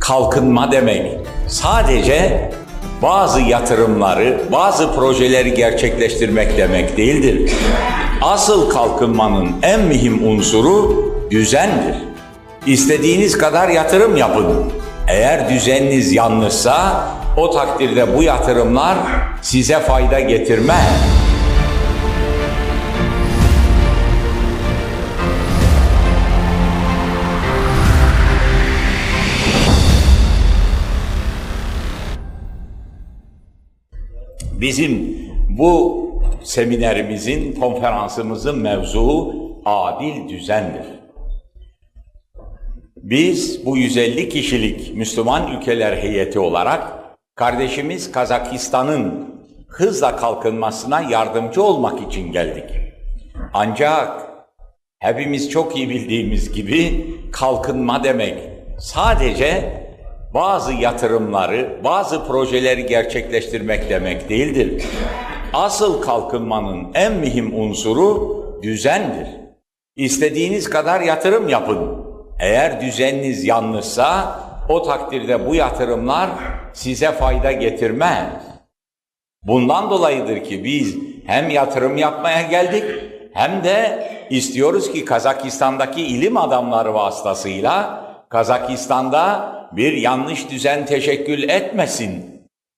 kalkınma demek sadece bazı yatırımları, bazı projeleri gerçekleştirmek demek değildir. Asıl kalkınmanın en mühim unsuru düzendir. İstediğiniz kadar yatırım yapın. Eğer düzeniniz yanlışsa o takdirde bu yatırımlar size fayda getirmez. Bizim bu seminerimizin, konferansımızın mevzuu adil düzendir. Biz bu 150 kişilik Müslüman ülkeler heyeti olarak kardeşimiz Kazakistan'ın hızla kalkınmasına yardımcı olmak için geldik. Ancak hepimiz çok iyi bildiğimiz gibi kalkınma demek sadece bazı yatırımları, bazı projeleri gerçekleştirmek demek değildir. Asıl kalkınmanın en mühim unsuru düzendir. İstediğiniz kadar yatırım yapın. Eğer düzeniniz yanlışsa o takdirde bu yatırımlar size fayda getirmez. Bundan dolayıdır ki biz hem yatırım yapmaya geldik hem de istiyoruz ki Kazakistan'daki ilim adamları vasıtasıyla Kazakistan'da bir yanlış düzen teşekkül etmesin.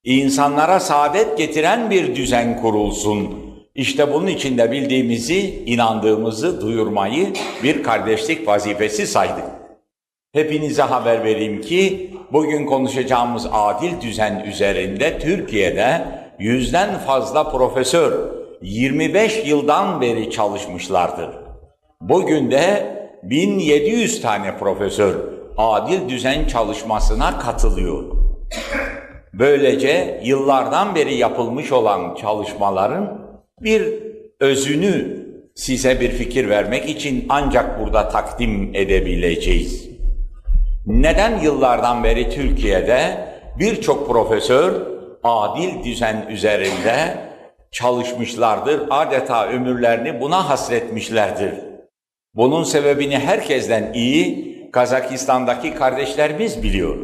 İnsanlara saadet getiren bir düzen kurulsun. İşte bunun için de bildiğimizi, inandığımızı duyurmayı bir kardeşlik vazifesi saydık. Hepinize haber vereyim ki bugün konuşacağımız adil düzen üzerinde Türkiye'de yüzden fazla profesör 25 yıldan beri çalışmışlardır. Bugün de 1700 tane profesör adil düzen çalışmasına katılıyor. Böylece yıllardan beri yapılmış olan çalışmaların bir özünü size bir fikir vermek için ancak burada takdim edebileceğiz. Neden yıllardan beri Türkiye'de birçok profesör adil düzen üzerinde çalışmışlardır, adeta ömürlerini buna hasretmişlerdir. Bunun sebebini herkesten iyi Kazakistan'daki kardeşlerimiz biliyor.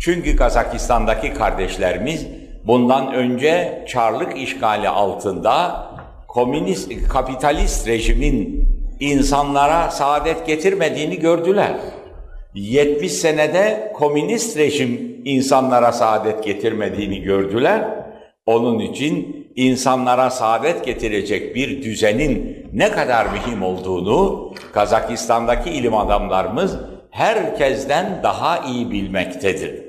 Çünkü Kazakistan'daki kardeşlerimiz bundan önce Çarlık işgali altında komünist, kapitalist rejimin insanlara saadet getirmediğini gördüler. 70 senede komünist rejim insanlara saadet getirmediğini gördüler. Onun için insanlara saadet getirecek bir düzenin ne kadar mühim olduğunu Kazakistan'daki ilim adamlarımız herkesten daha iyi bilmektedir.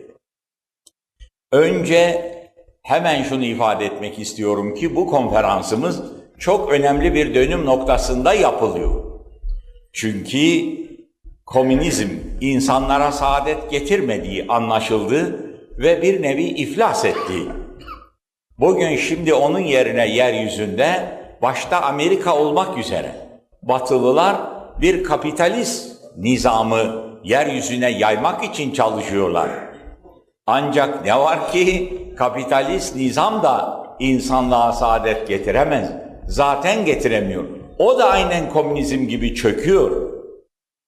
Önce hemen şunu ifade etmek istiyorum ki bu konferansımız çok önemli bir dönüm noktasında yapılıyor. Çünkü komünizm insanlara saadet getirmediği anlaşıldı ve bir nevi iflas etti. Bugün şimdi onun yerine yeryüzünde başta Amerika olmak üzere batılılar bir kapitalist nizamı yeryüzüne yaymak için çalışıyorlar. Ancak ne var ki kapitalist nizam da insanlığa saadet getiremez. Zaten getiremiyor. O da aynen komünizm gibi çöküyor.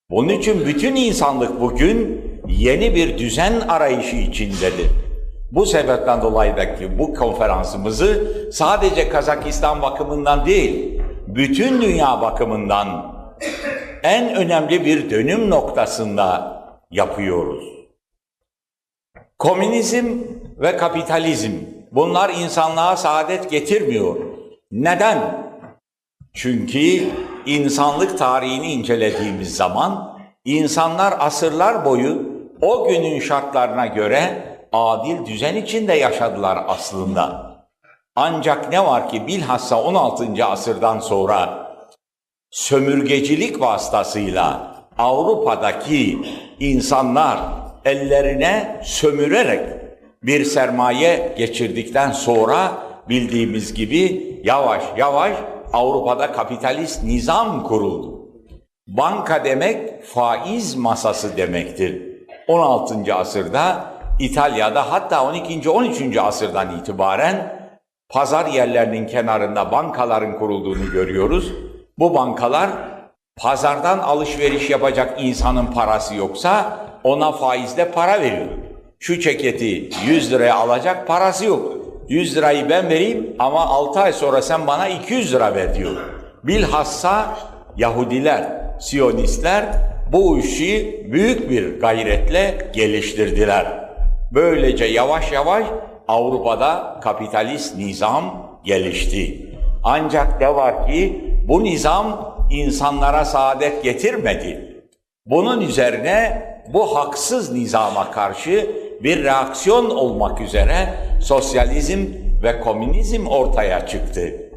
Bunun için bütün insanlık bugün yeni bir düzen arayışı içindedir. Bu sebepten dolayı da ki bu konferansımızı sadece Kazakistan bakımından değil, bütün dünya bakımından en önemli bir dönüm noktasında yapıyoruz. Komünizm ve kapitalizm bunlar insanlığa saadet getirmiyor. Neden? Çünkü insanlık tarihini incelediğimiz zaman insanlar asırlar boyu o günün şartlarına göre adil düzen içinde yaşadılar aslında. Ancak ne var ki bilhassa 16. asırdan sonra sömürgecilik vasıtasıyla Avrupa'daki insanlar ellerine sömürerek bir sermaye geçirdikten sonra bildiğimiz gibi yavaş yavaş Avrupa'da kapitalist nizam kuruldu. Banka demek faiz masası demektir. 16. asırda İtalya'da hatta 12. 13. asırdan itibaren pazar yerlerinin kenarında bankaların kurulduğunu görüyoruz. Bu bankalar pazardan alışveriş yapacak insanın parası yoksa ona faizle para veriyor. Şu ceketi 100 liraya alacak parası yok. 100 lirayı ben vereyim ama 6 ay sonra sen bana 200 lira ver diyor. Bilhassa Yahudiler, Siyonistler bu işi büyük bir gayretle geliştirdiler. Böylece yavaş yavaş Avrupa'da kapitalist nizam gelişti. Ancak ne var ki bu nizam insanlara saadet getirmedi. Bunun üzerine bu haksız nizama karşı bir reaksiyon olmak üzere sosyalizm ve komünizm ortaya çıktı.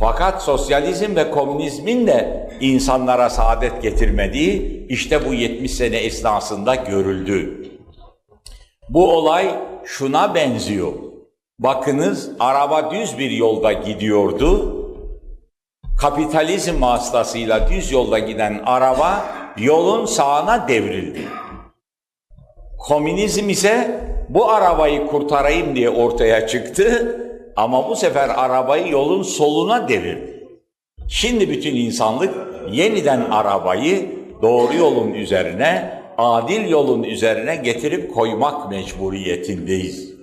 Fakat sosyalizm ve komünizmin de insanlara saadet getirmediği işte bu 70 sene esnasında görüldü. Bu olay şuna benziyor. Bakınız araba düz bir yolda gidiyordu. Kapitalizm vasıtasıyla düz yolda giden araba yolun sağına devrildi. Komünizm ise bu arabayı kurtarayım diye ortaya çıktı ama bu sefer arabayı yolun soluna devirdi. Şimdi bütün insanlık yeniden arabayı doğru yolun üzerine, adil yolun üzerine getirip koymak mecburiyetindeyiz.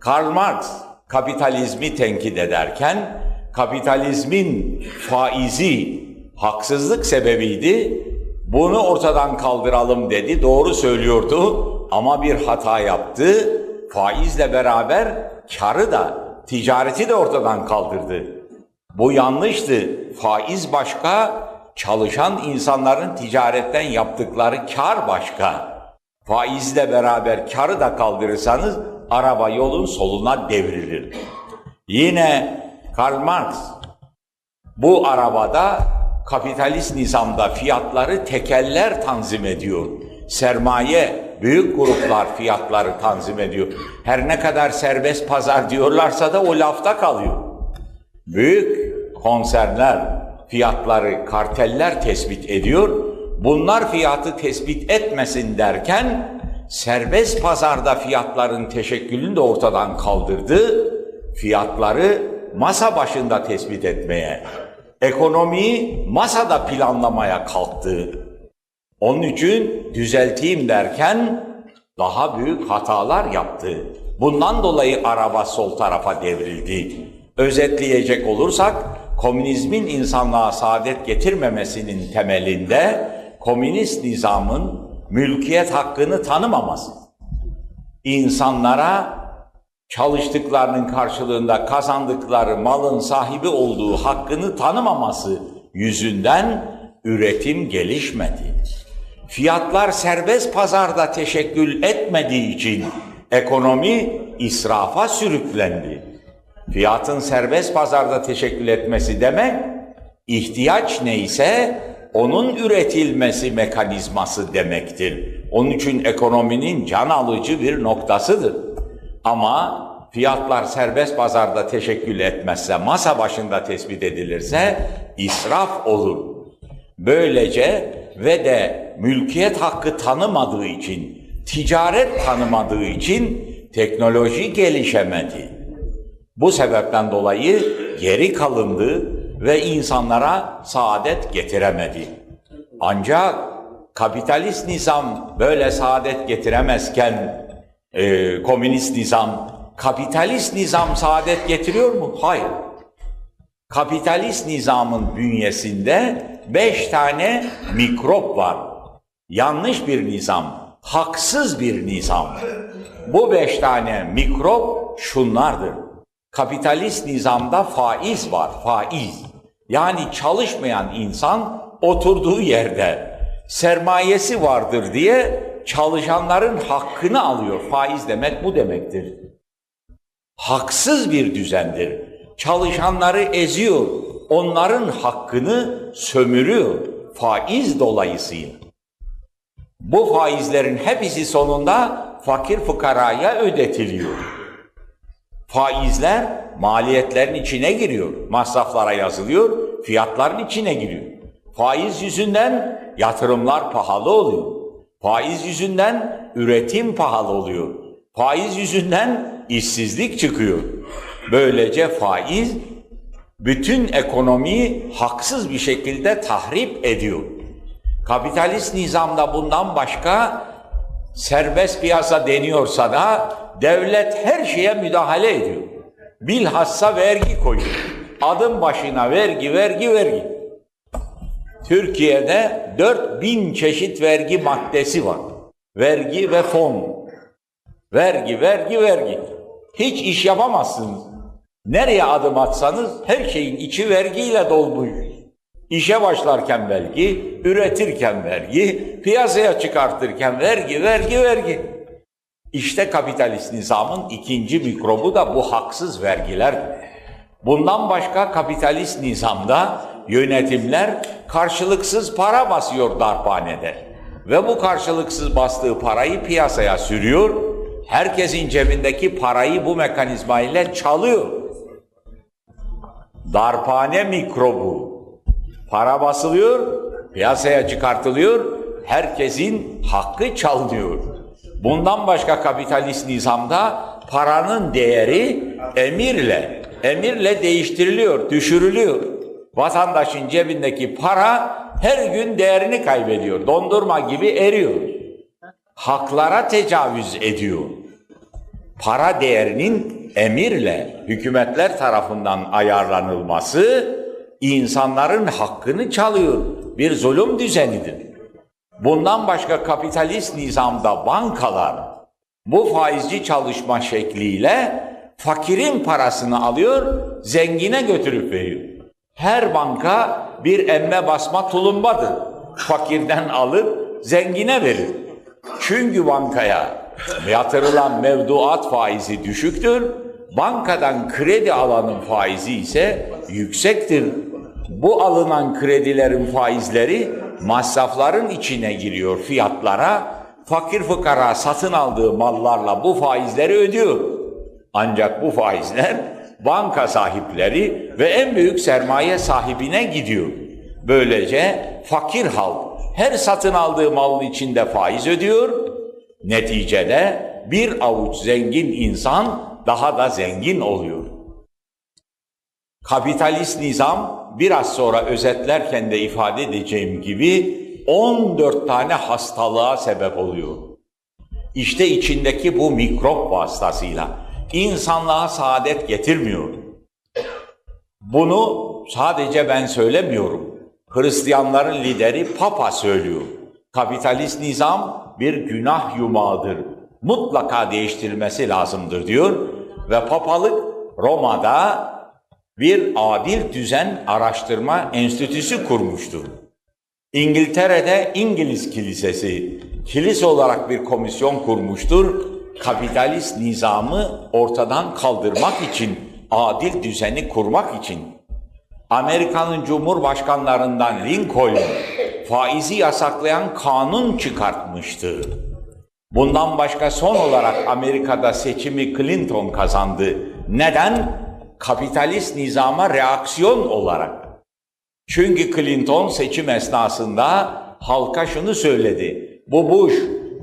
Karl Marx kapitalizmi tenkit ederken kapitalizmin faizi haksızlık sebebiydi. Bunu ortadan kaldıralım dedi. Doğru söylüyordu ama bir hata yaptı. Faizle beraber karı da, ticareti de ortadan kaldırdı. Bu yanlıştı. Faiz başka, çalışan insanların ticaretten yaptıkları kar başka. Faizle beraber karı da kaldırırsanız araba yolun soluna devrilir. Yine Karl Marx bu arabada kapitalist nizamda fiyatları tekeller tanzim ediyor. Sermaye, büyük gruplar fiyatları tanzim ediyor. Her ne kadar serbest pazar diyorlarsa da o lafta kalıyor. Büyük konsernler fiyatları karteller tespit ediyor. Bunlar fiyatı tespit etmesin derken serbest pazarda fiyatların teşekkülünü de ortadan kaldırdı. Fiyatları masa başında tespit etmeye, ekonomiyi masada planlamaya kalktı. Onun için düzelteyim derken daha büyük hatalar yaptı. Bundan dolayı araba sol tarafa devrildi. Özetleyecek olursak komünizmin insanlığa saadet getirmemesinin temelinde komünist nizamın mülkiyet hakkını tanımaması, insanlara çalıştıklarının karşılığında kazandıkları malın sahibi olduğu hakkını tanımaması yüzünden üretim gelişmedi. Fiyatlar serbest pazarda teşekkül etmediği için ekonomi israfa sürüklendi. Fiyatın serbest pazarda teşekkül etmesi demek, ihtiyaç neyse onun üretilmesi mekanizması demektir. Onun için ekonominin can alıcı bir noktasıdır. Ama fiyatlar serbest pazarda teşekkül etmezse, masa başında tespit edilirse israf olur. Böylece ve de mülkiyet hakkı tanımadığı için, ticaret tanımadığı için teknoloji gelişemedi. Bu sebepten dolayı geri kalındı ve insanlara saadet getiremedi. Ancak kapitalist nizam böyle saadet getiremezken e, komünist nizam, kapitalist nizam saadet getiriyor mu? Hayır. Kapitalist nizamın bünyesinde beş tane mikrop var. Yanlış bir nizam, haksız bir nizam. Bu beş tane mikrop şunlardır. Kapitalist nizamda faiz var, faiz. Yani çalışmayan insan oturduğu yerde sermayesi vardır diye çalışanların hakkını alıyor. Faiz demek bu demektir. Haksız bir düzendir. Çalışanları eziyor. Onların hakkını sömürüyor. Faiz dolayısıyla. Bu faizlerin hepsi sonunda fakir fukaraya ödetiliyor. Faizler maliyetlerin içine giriyor. Masraflara yazılıyor, fiyatların içine giriyor. Faiz yüzünden yatırımlar pahalı oluyor. Faiz yüzünden üretim pahalı oluyor. Faiz yüzünden işsizlik çıkıyor. Böylece faiz bütün ekonomiyi haksız bir şekilde tahrip ediyor. Kapitalist nizamda bundan başka serbest piyasa deniyorsa da devlet her şeye müdahale ediyor. Bilhassa vergi koyuyor. Adım başına vergi, vergi, vergi. Türkiye'de 4000 çeşit vergi maddesi var. Vergi ve fon. Vergi, vergi, vergi. Hiç iş yapamazsınız. Nereye adım atsanız her şeyin içi vergiyle dolmuş. İşe başlarken vergi, üretirken vergi, piyasaya çıkartırken vergi, vergi, vergi. İşte kapitalist nizamın ikinci mikrobu da bu haksız vergiler. Bundan başka kapitalist nizamda yönetimler karşılıksız para basıyor darphanede. Ve bu karşılıksız bastığı parayı piyasaya sürüyor. Herkesin cebindeki parayı bu mekanizma ile çalıyor. Darphane mikrobu. Para basılıyor, piyasaya çıkartılıyor, herkesin hakkı çalınıyor. Bundan başka kapitalist nizamda paranın değeri emirle, emirle değiştiriliyor, düşürülüyor. Vatandaşın cebindeki para her gün değerini kaybediyor. Dondurma gibi eriyor. Haklara tecavüz ediyor. Para değerinin emirle hükümetler tarafından ayarlanılması insanların hakkını çalıyor. Bir zulüm düzenidir. Bundan başka kapitalist nizamda bankalar bu faizci çalışma şekliyle fakirin parasını alıyor, zengine götürüp veriyor. Her banka bir emme basma tulumbadır. Fakirden alıp zengine verir. Çünkü bankaya yatırılan mevduat faizi düşüktür. Bankadan kredi alanın faizi ise yüksektir. Bu alınan kredilerin faizleri masrafların içine giriyor fiyatlara. Fakir fukara satın aldığı mallarla bu faizleri ödüyor. Ancak bu faizler banka sahipleri ve en büyük sermaye sahibine gidiyor. Böylece fakir halk her satın aldığı malın içinde faiz ödüyor. Neticede bir avuç zengin insan daha da zengin oluyor. Kapitalist nizam biraz sonra özetlerken de ifade edeceğim gibi 14 tane hastalığa sebep oluyor. İşte içindeki bu mikrop vasıtasıyla insanlığa saadet getirmiyor. Bunu sadece ben söylemiyorum. Hristiyanların lideri Papa söylüyor. Kapitalist nizam bir günah yumağıdır. Mutlaka değiştirilmesi lazımdır diyor. Ve papalık Roma'da bir adil düzen araştırma enstitüsü kurmuştur. İngiltere'de İngiliz Kilisesi kilise olarak bir komisyon kurmuştur. Kapitalist nizamı ortadan kaldırmak için, adil düzeni kurmak için. Amerika'nın Cumhurbaşkanlarından Lincoln faizi yasaklayan kanun çıkartmıştı. Bundan başka son olarak Amerika'da seçimi Clinton kazandı. Neden? Kapitalist nizama reaksiyon olarak. Çünkü Clinton seçim esnasında halka şunu söyledi. Bu Bush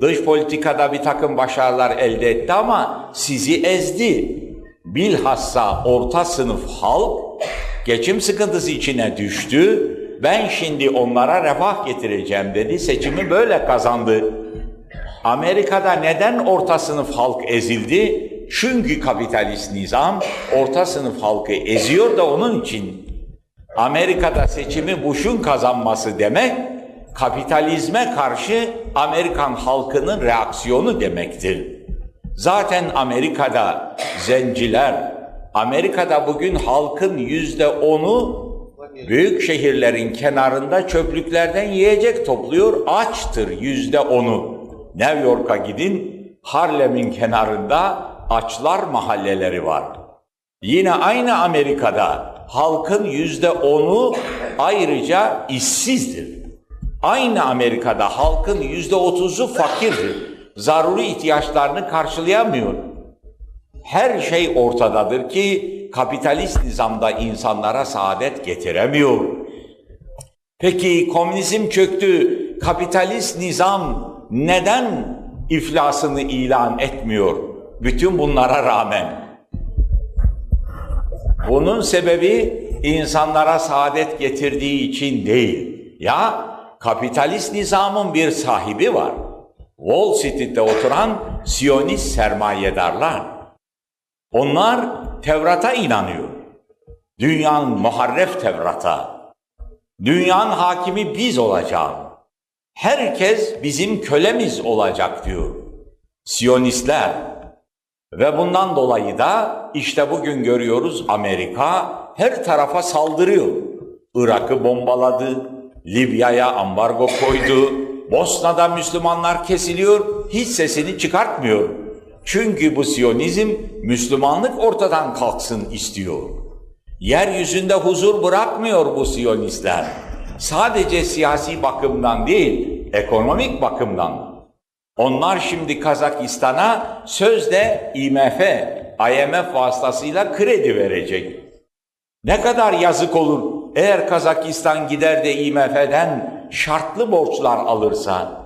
dış politikada bir takım başarılar elde etti ama sizi ezdi. Bilhassa orta sınıf halk geçim sıkıntısı içine düştü. Ben şimdi onlara refah getireceğim dedi. Seçimi böyle kazandı. Amerika'da neden orta sınıf halk ezildi? Çünkü kapitalist nizam orta sınıf halkı eziyor da onun için. Amerika'da seçimi Bush'un kazanması demek, kapitalizme karşı Amerikan halkının reaksiyonu demektir. Zaten Amerika'da zenciler, Amerika'da bugün halkın yüzde onu büyük şehirlerin kenarında çöplüklerden yiyecek topluyor, açtır yüzde onu. New York'a gidin, Harlem'in kenarında açlar mahalleleri var. Yine aynı Amerika'da halkın yüzde onu ayrıca işsizdir. Aynı Amerika'da halkın yüzde otuzu fakirdir. Zaruri ihtiyaçlarını karşılayamıyor. Her şey ortadadır ki kapitalist nizamda insanlara saadet getiremiyor. Peki komünizm çöktü, kapitalist nizam neden iflasını ilan etmiyor? Bütün bunlara rağmen. Bunun sebebi insanlara saadet getirdiği için değil. Ya kapitalist nizamın bir sahibi var. Wall Street'te oturan Siyonist sermayedarlar. Onlar Tevrat'a inanıyor. Dünyanın muharref Tevrat'a. Dünyanın hakimi biz olacağız. Herkes bizim kölemiz olacak diyor. Siyonistler. Ve bundan dolayı da işte bugün görüyoruz Amerika her tarafa saldırıyor. Irak'ı bombaladı, Libya'ya ambargo koydu, Bosna'da Müslümanlar kesiliyor, hiç sesini çıkartmıyor. Çünkü bu Siyonizm Müslümanlık ortadan kalksın istiyor. Yeryüzünde huzur bırakmıyor bu Siyonistler. Sadece siyasi bakımdan değil, ekonomik bakımdan. Onlar şimdi Kazakistan'a sözde IMF, IMF vasıtasıyla kredi verecek. Ne kadar yazık olur eğer Kazakistan gider de IMF'den şartlı borçlar alırsa.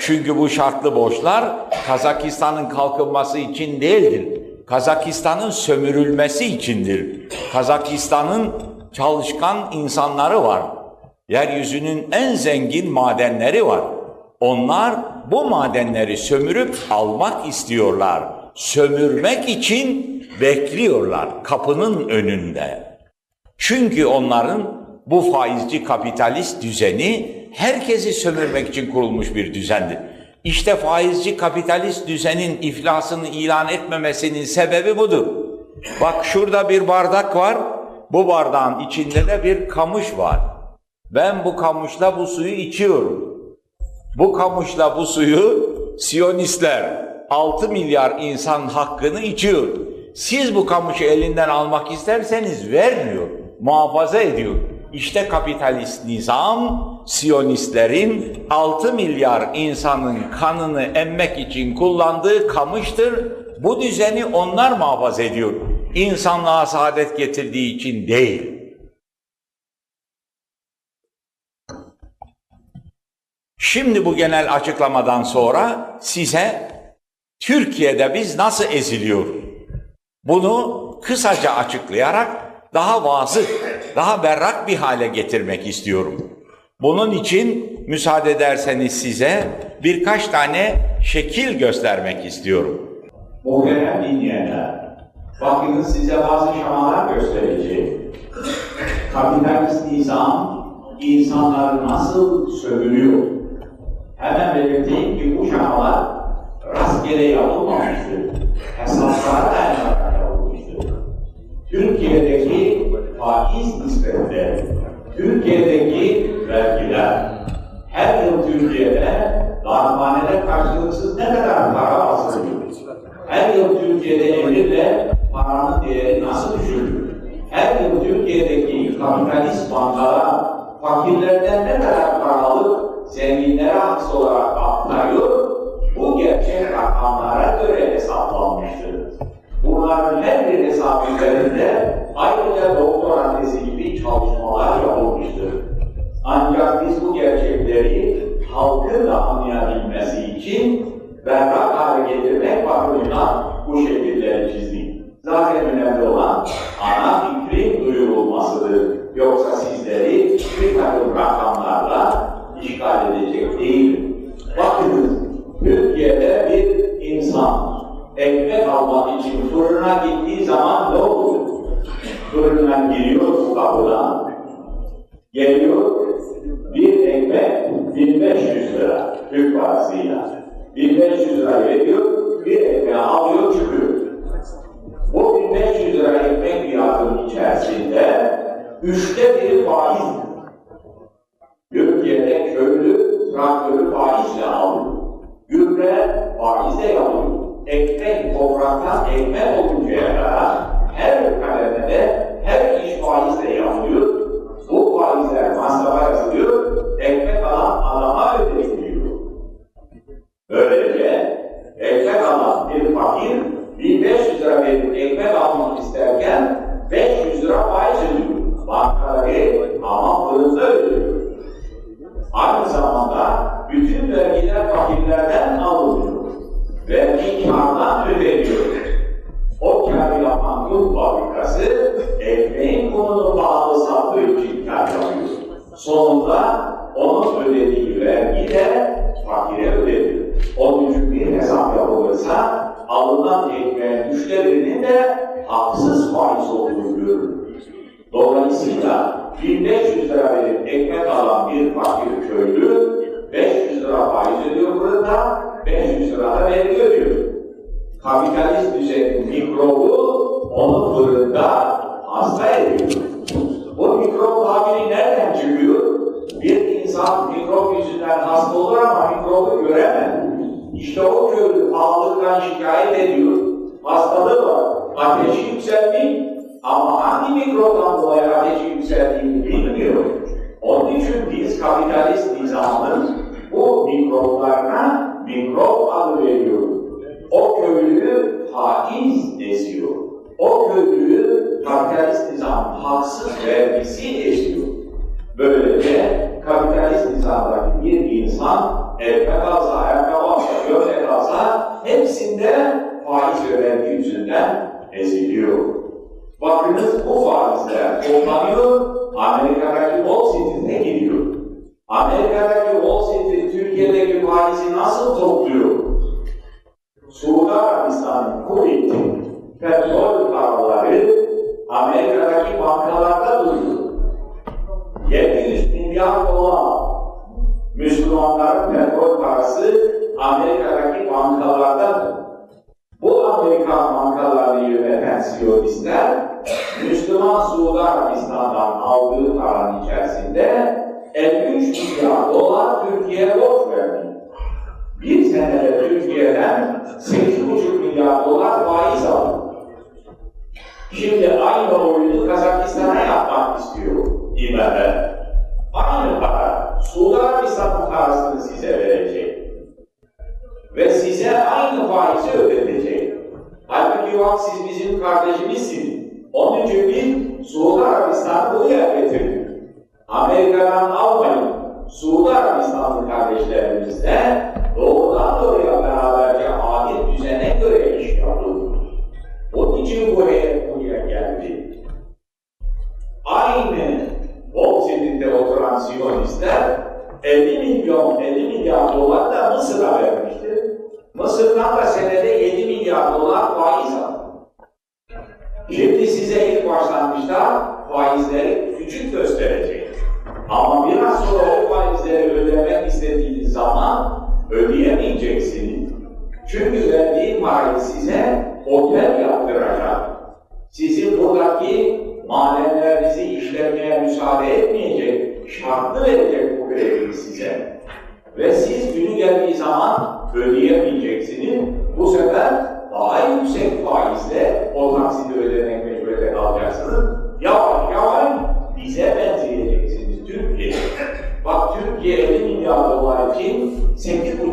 Çünkü bu şartlı borçlar Kazakistan'ın kalkınması için değildir. Kazakistan'ın sömürülmesi içindir. Kazakistan'ın çalışkan insanları var. Yeryüzünün en zengin madenleri var. Onlar bu madenleri sömürüp almak istiyorlar. Sömürmek için bekliyorlar kapının önünde. Çünkü onların bu faizci kapitalist düzeni herkesi sömürmek için kurulmuş bir düzendir. İşte faizci kapitalist düzenin iflasını ilan etmemesinin sebebi budur. Bak şurada bir bardak var, bu bardağın içinde de bir kamış var. Ben bu kamışla bu suyu içiyorum. Bu kamışla bu suyu Siyonistler 6 milyar insan hakkını içiyor. Siz bu kamışı elinden almak isterseniz vermiyor, muhafaza ediyor. İşte kapitalist nizam, Siyonistlerin 6 milyar insanın kanını emmek için kullandığı kamıştır. Bu düzeni onlar muhafaza ediyor. İnsanlığa saadet getirdiği için değil. Şimdi bu genel açıklamadan sonra size Türkiye'de biz nasıl eziliyoruz? Bunu kısaca açıklayarak daha vazı, daha berrak bir hale getirmek istiyorum. Bunun için müsaade ederseniz size birkaç tane şekil göstermek istiyorum. Muhterem dinleyenler, bakınız size bazı şamalar göstereceğim. Kapitalist nizam insanları nasıl sömürüyor? Hemen belirteyim ki bu şamalar rastgele yapılmamıştır. Hesaplara dayanarak yapılmıştır. Türkiye'deki faiz nispetleri, Türkiye'deki vergiler, her yıl Türkiye'de darphanede karşılıksız ne kadar para basılıyor? Her yıl Türkiye'de emirle paranın değeri nasıl düşürülür? Her yıl Türkiye'deki kapitalist bankalar fakirlerden ne kadar para alıp zenginlere haks olarak aktarıyor? Yükseldi ama hangi mikroptan dolayı ateşi yükseldiğini bilmiyor. Onun için biz kapitalist nizamın bu mikroplarına mikrop adı veriyoruz. O köylüyü haiz eziyor. O köylüyü kapitalist nizam haksız vergisi eziyor. Böylece kapitalist nizamdaki bir insan ekmek alsa, ayakkabı alsa, gömlek alsa hepsinde faiz ve vergi yüzünden eziliyor. Bakınız bu faizler toplanıyor, Amerika'daki Wall Street'e gidiyor. Amerika'daki Wall Street Türkiye'deki faizi nasıl topluyor? Suudi Arabistan'ın Kuveyt'in petrol paraları Amerika'daki bankalarda duruyor. 700 milyar dolar Müslümanların petrol parası Amerika'daki bankalardadır. Bu Amerikan bankalarını yöneten Siyonistler, Müslüman Suudi Arabistan'dan aldığı paranın içerisinde 53 milyar dolar Türkiye'ye borç verdi. Bir senede Türkiye'den 8,5 milyar dolar faiz aldı. Şimdi aynı oyunu Kazakistan'a yapmak istiyor İMF. Aynı para, Suudi Arabistan'ın parasını size verecek. Ve size aynı faizi ödetecek. Halbuki bak siz bizim kardeşimizsiniz. Onun için biz Suudi Arabistan'ı buraya getirdik. Amerika'dan almayın. Suudi Arabistanlı kardeşlerimizle doğrudan doğruya beraberce adil düzene göre iş yapılır. Onun için bu heyet buraya geldi. Aynı Street'te oturan Siyonistler 50 milyon, 50 milyar dolar da Mısır'a vermişti. Mısır'dan da senede 7 milyar dolar faiz aldı. Şimdi size ilk başlangıçta faizleri küçük gösterecek. Ama biraz sonra o faizleri ödemek istediğiniz zaman ödeyemeyeceksiniz. Çünkü verdiği parayı size otel yaptıracak. Sizin buradaki madenlerinizi işlemeye müsaade etmeyecek, şartlı verecek bu krediyi size. Ve siz günü geldiği zaman ödeyemeyeceksiniz. Bu sefer daha yüksek faizle o taksidi ödemek mecburiyete kalacaksınız. Yavaş yavaş bize benzeyeceksiniz Türkiye. Bak Türkiye 50 milyar dolar için 8,5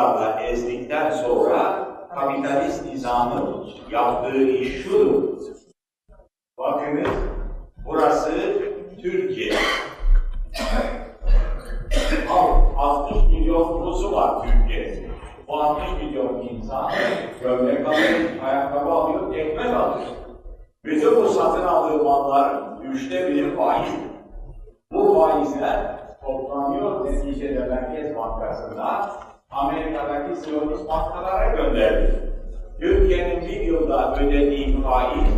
mikroplarla ezdikten sonra kapitalist nizamın yaptığı iş şudur. Bakınız burası Türkiye. 60 milyon nüfusu var Türkiye'de. Bu 60 milyon insan gömlek alıyor, ayakkabı alıyor, ekmek alıyor. Bütün bu satın aldığı malların üçte biri faiz. Bu faizler toplanıyor neticede Merkez Bankası'nda Amerika'daki Siyonist bankalara gönderdi. Türkiye'nin bir yılda ödediği faiz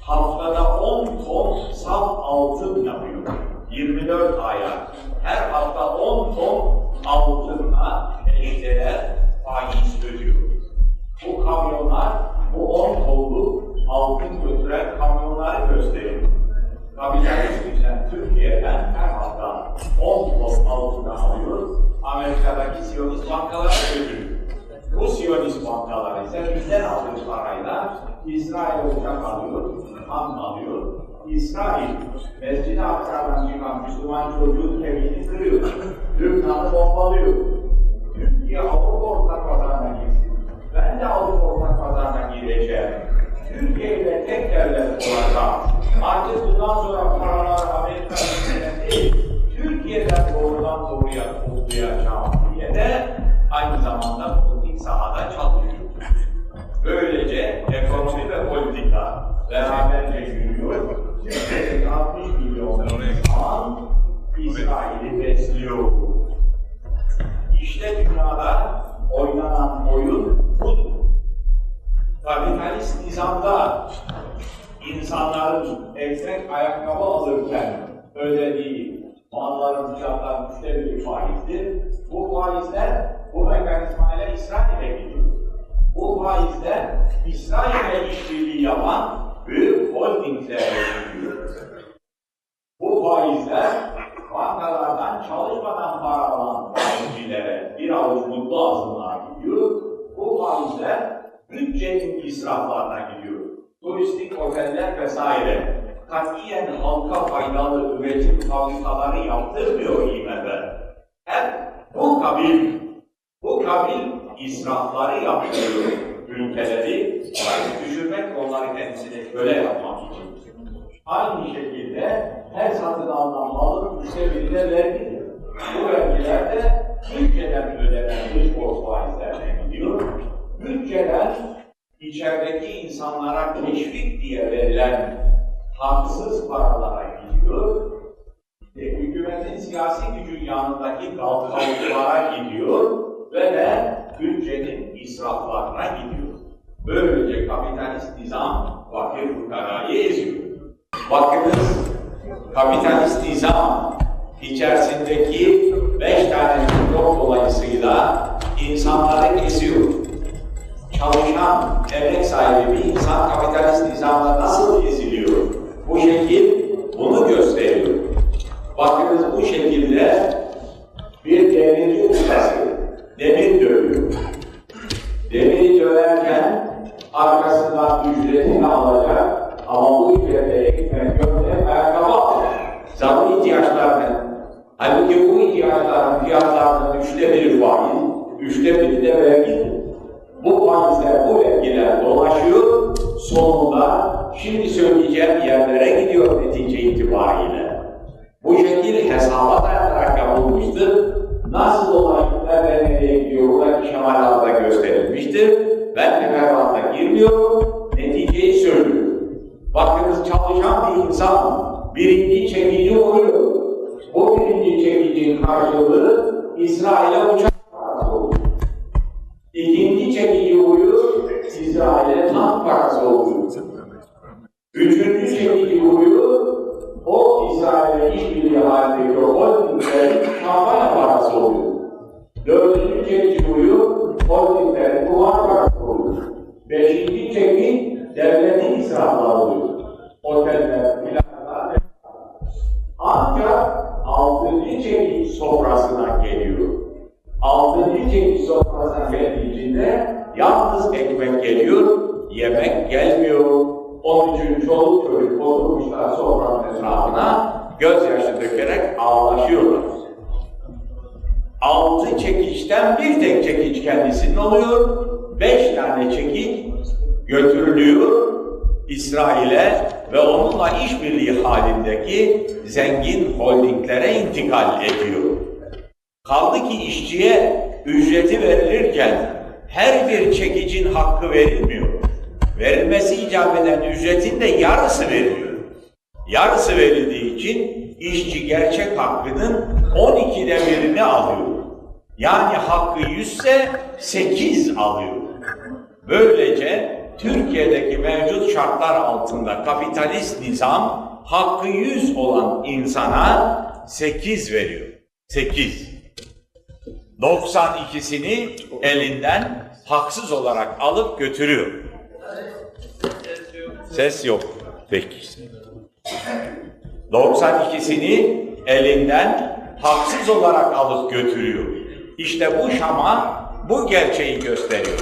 haftada 10 ton saf altın yapıyor. 24 aya. Her hafta 10 ton altınla eşdeğer faiz ödüyor. Bu kamyonlar, bu 10 tonluk altın götüren kamyonları gösteriyor. Kapitalist düzen Türkiye'den her hafta 10 ton altını alıyor, Amerika'daki Siyonist bankalara götürüyor. Bu Siyonist bankalar ise bizden aldığı parayla İsrail uçak alıyor, ham alıyor. İsrail, Mescid-i Aksa'dan çıkan Müslüman çocuğun kemiğini kırıyor. Lübnan'ı bombalıyor. Türkiye Avrupa ortak pazarına girsin. Ben de Avrupa ortak pazarına gireceğim. Türkiye ile tek devlet olacağım. Artık bundan sonra paralar Amerika'nın değil, Türkiye'den doğrudan doğruya toplayacağım diye de aynı zamanda politik sahada çalışıyor. Böylece ekonomi ve politika beraberce yürüyor. Türkiye'deki 60 milyon insan İsrail'i besliyor. İşte dünyada oynanan oyun budur. Kapitalist nizamda insanların ekmek ayakkabı alırken ödediği malların fiyatları üçte biri faizdir. Bu faizler bu mekanizmayla İsrail'e gidiyor. Bu faizler İsrail'e işbirliği yapan büyük holdinglere gidiyor. Bu faizler bankalardan çalışmadan para alan faizcilere bir avuç mutlu azınlığa gidiyor. Bu faizler bütçenin israflarına gidiyor. Turistik oteller vesaire. Katiyen halka faydalı üretim fabrikaları yaptırmıyor IMF. Hep bu kabil, bu kabil israfları yaptırıyor ülkeleri düşürmek onları kendisine köle yapmak için. Aynı şekilde her satın alınan malın üçte vergidir. Bu vergiler de bütçeden ödenen dış borç faizlerine gidiyor. Bütçeden içerideki insanlara teşvik diye verilen haksız paralara gidiyor. E, hükümetin siyasi gücün yanındaki kalkalıklara gidiyor ve de bütçenin israflarına gidiyor. Böylece kapitalist nizam fakir fukarayı eziyor. Bakınız, kapitalist nizam içerisindeki beş tane mikrop dolayısıyla insanları eziyor. Çalışan, emek sahibi bir insan kapitalist nizamda nasıl eziliyor? Bu şekil bunu gösteriyor. Bakınız bu şekilde bir demirci ustası demir dövüyor. Demiri döverken arkasından ücretini alacak ama bu ücrete ekmek gömlek ayakkabı alacak. Zaman ihtiyaçlarını. Halbuki bu ihtiyaçların fiyatlarının üçte biri faiz, üçte biri de vergidir. Bu faizler, bu vergiler dolaşıyor, sonunda şimdi söyleyeceğim yerlere gidiyor netice itibariyle. Bu şekil hesaba dayanarak yapılmıştır. Nasıl dolaşımlar ve nereye gidiyor, buradaki şemalarda gösterilmiştir. Ben teferruata girmiyorum, neticeyi söylüyorum. Bakınız çalışan bir insan birinci çekici oluyor. Bu birinci çekicin karşılığı İsrail'e uçak. İkinci çekici huyu İsrail'e tank parası oluyor. Üçüncü çekici huyu o İsrail'e işbirliği halindeki holdinglerin kampanya parası oluyor. Dördüncü çekici huyu holdinglerin kumar parası oluyor. Beşinci çeki devletin israfları oluyor. Oteller, planlar, ancak altıncı çekiç sofrasına geliyor. Altıncı çekiç sofrasına geldiğinde yalnız ekmek geliyor, yemek gelmiyor. Onun için çoluk çocuk oturmuşlar sofranın etrafına, gözyaşı dökerek ağlaşıyorlar. Altı çekiçten bir tek çekiç kendisinin oluyor, beş tane çekiç götürülüyor İsrail'e ve onunla işbirliği halindeki zengin holdinglere intikal ediyor. Kaldı ki işçiye ücreti verilirken her bir çekicin hakkı verilmiyor. Verilmesi icap eden ücretin de yarısı veriliyor. Yarısı verildiği için işçi gerçek hakkının 12'de birini alıyor. Yani hakkı 100 ise 8 alıyor. Böylece Türkiye'deki mevcut şartlar altında kapitalist nizam hakkı 100 olan insana 8 veriyor. 8. 92'sini elinden haksız olarak alıp götürüyor. Ses yok. Peki. 92'sini elinden haksız olarak alıp götürüyor. İşte bu Şam'a bu gerçeği gösteriyor.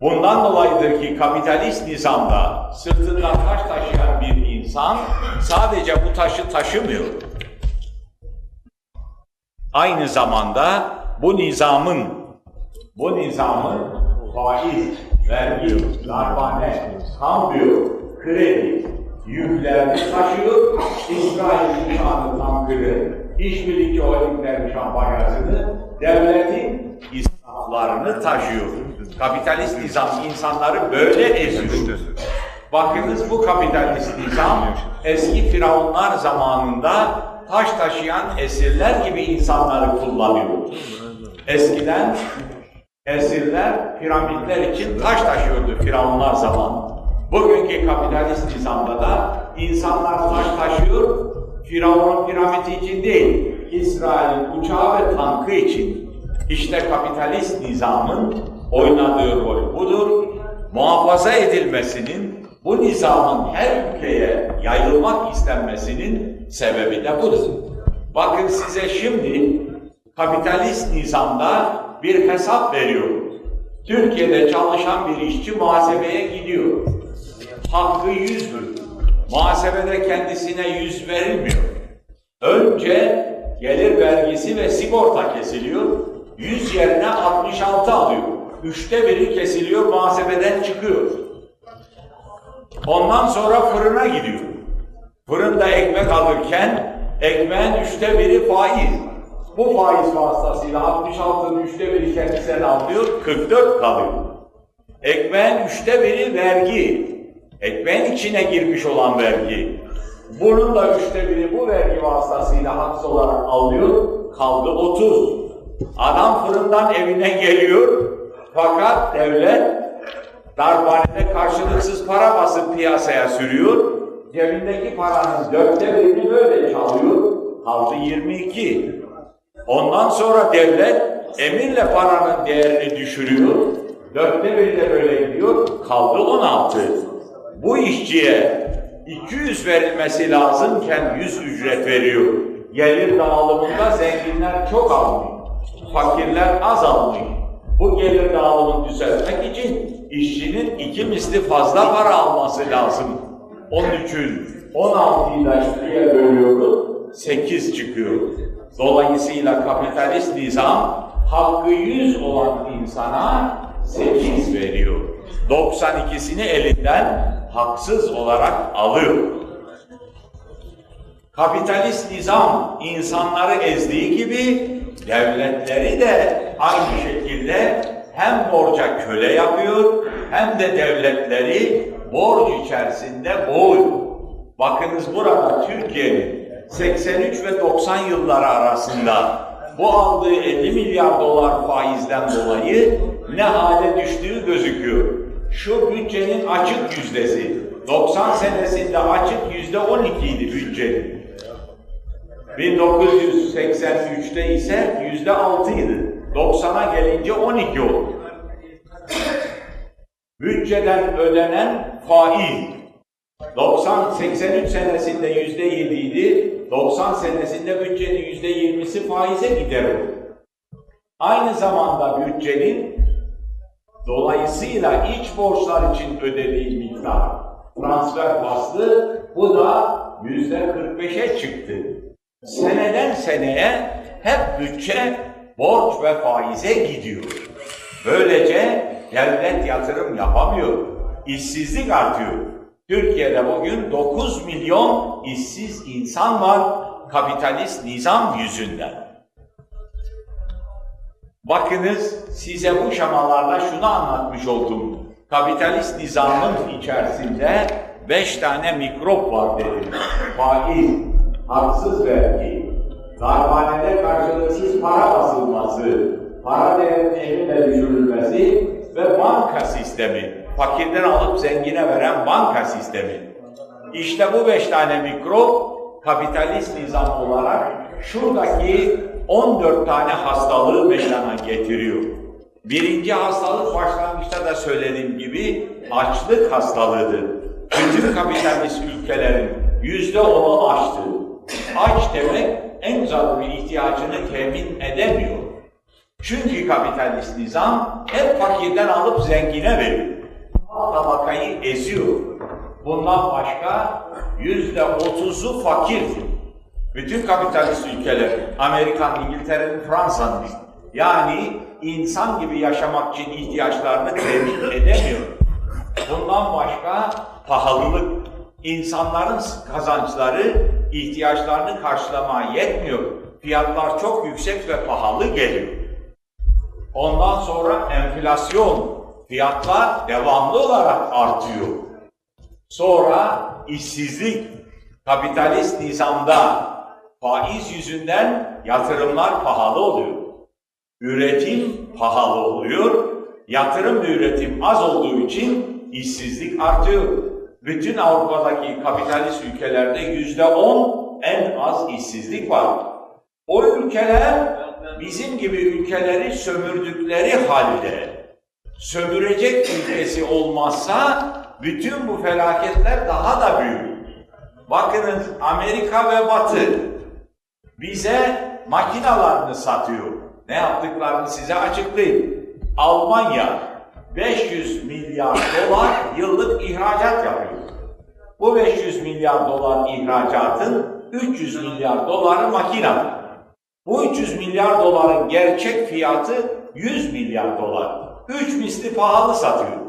Bundan dolayıdır ki kapitalist nizamda sırtında taş taşıyan bir insan sadece bu taşı taşımıyor. Aynı zamanda bu nizamın bu nizamın faiz, vergi, darbane, kambiyo, kredi yüklerini taşıyor. İsrail nişanı tankırı, işbirlikçi holdingler şampanyasını, devletin israflarını taşıyor. Kapitalist nizam insanları böyle eziyor. Bakınız bu kapitalist nizam eski firavunlar zamanında taş taşıyan esirler gibi insanları kullanıyor. Eskiden esirler piramitler için taş taşıyordu firavunlar zamanı. Bugünkü kapitalist nizamda da insanlar taş taşıyor, Firavun'un piramidi için değil, İsrail'in uçağı ve tankı için. İşte kapitalist nizamın oynadığı rol budur. Muhafaza edilmesinin, bu nizamın her ülkeye yayılmak istenmesinin sebebi de budur. Bakın size şimdi kapitalist nizamda bir hesap veriyorum. Türkiye'de çalışan bir işçi muhasebeye gidiyor. Hakkı yüz mü? Muhasebede kendisine yüz verilmiyor. Önce gelir vergisi ve sigorta kesiliyor. Yüz yerine 66 alıyor. Üçte biri kesiliyor, muhasebeden çıkıyor. Ondan sonra fırına gidiyor. Fırında ekmek alırken ekmeğin üçte biri faiz. Bu faiz vasıtasıyla 66'nın üçte biri kendisine alıyor, 44 kalıyor. Ekmeğin üçte biri vergi. Ekmeğin içine girmiş olan vergi. Bunun da üçte biri bu vergi vasıtasıyla haksız olarak alıyor, kaldı 30. Adam fırından evine geliyor, fakat devlet darphanede karşılıksız para basıp piyasaya sürüyor, cebindeki paranın dörtte birini böyle çalıyor, kaldı 22. Ondan sonra devlet emirle paranın değerini düşürüyor, dörtte biri de böyle gidiyor, kaldı 16. Bu işçiye 200 verilmesi lazımken 100 ücret veriyor. Gelir dağılımında zenginler çok almış, fakirler az almış. Bu gelir dağılımını düzeltmek için işçinin iki misli fazla para alması lazım. Onun için 16'yı da ikiye bölüyoruz, 8 çıkıyor. Dolayısıyla kapitalist nizam hakkı 100 olan insana 8 veriyor. 92'sini elinden haksız olarak alıyor. Kapitalist nizam insanları ezdiği gibi devletleri de aynı şekilde hem borca köle yapıyor hem de devletleri borç içerisinde boğuyor. Bakınız burada Türkiye'nin 83 ve 90 yılları arasında bu aldığı 50 milyar dolar faizden dolayı ne hale düştüğü gözüküyor. Şu bütçenin açık yüzdesi. 90 senesinde açık yüzde 12 idi bütçenin. 1983'te ise yüzde 6 idi. 90'a gelince 12 oldu. Bütçeden ödenen faiz 90 83 senesinde yüzde 7 idi. 90 senesinde bütçenin yüzde 20'si faize gider Aynı zamanda bütçenin dolayısıyla iç borçlar için ödediği miktar transfer faslı bu da yüzde 45'e çıktı. Seneden seneye hep bütçe borç ve faize gidiyor. Böylece devlet yatırım yapamıyor. İşsizlik artıyor. Türkiye'de bugün 9 milyon işsiz insan var kapitalist nizam yüzünden. Bakınız size bu şamalarla şunu anlatmış oldum. Kapitalist nizamın içerisinde beş tane mikrop var dedim. Faiz, haksız vergi, darphanede karşılıksız para basılması, para değerinin eline düşürülmesi ve banka sistemi fakirden alıp zengine veren banka sistemi. İşte bu beş tane mikrop kapitalist nizam olarak şuradaki 14 tane hastalığı meydana getiriyor. Birinci hastalık başlangıçta da söylediğim gibi açlık hastalığıdır. Bütün kapitalist ülkelerin yüzde onu açtı. Aç demek en zaruri ihtiyacını temin edemiyor. Çünkü kapitalist nizam hep fakirden alıp zengine veriyor tabakayı eziyor. Bundan başka yüzde otuzu fakir. Bütün kapitalist ülkeler, Amerikan, İngiltere'nin, Fransa'nın yani insan gibi yaşamak için ihtiyaçlarını temin edemiyor. Bundan başka pahalılık, insanların kazançları ihtiyaçlarını karşılamaya yetmiyor. Fiyatlar çok yüksek ve pahalı geliyor. Ondan sonra enflasyon, fiyatlar devamlı olarak artıyor. Sonra işsizlik, kapitalist nizamda faiz yüzünden yatırımlar pahalı oluyor. Üretim pahalı oluyor. Yatırım ve üretim az olduğu için işsizlik artıyor. Bütün Avrupa'daki kapitalist ülkelerde yüzde on en az işsizlik var. O ülkeler bizim gibi ülkeleri sömürdükleri halde sömürecek ülkesi olmazsa bütün bu felaketler daha da büyür. Bakınız Amerika ve Batı bize makinalarını satıyor. Ne yaptıklarını size açıklayayım. Almanya 500 milyar dolar yıllık ihracat yapıyor. Bu 500 milyar dolar ihracatın 300 milyar doları makina. Bu 300 milyar doların gerçek fiyatı 100 milyar dolar üç misli pahalı satıyor.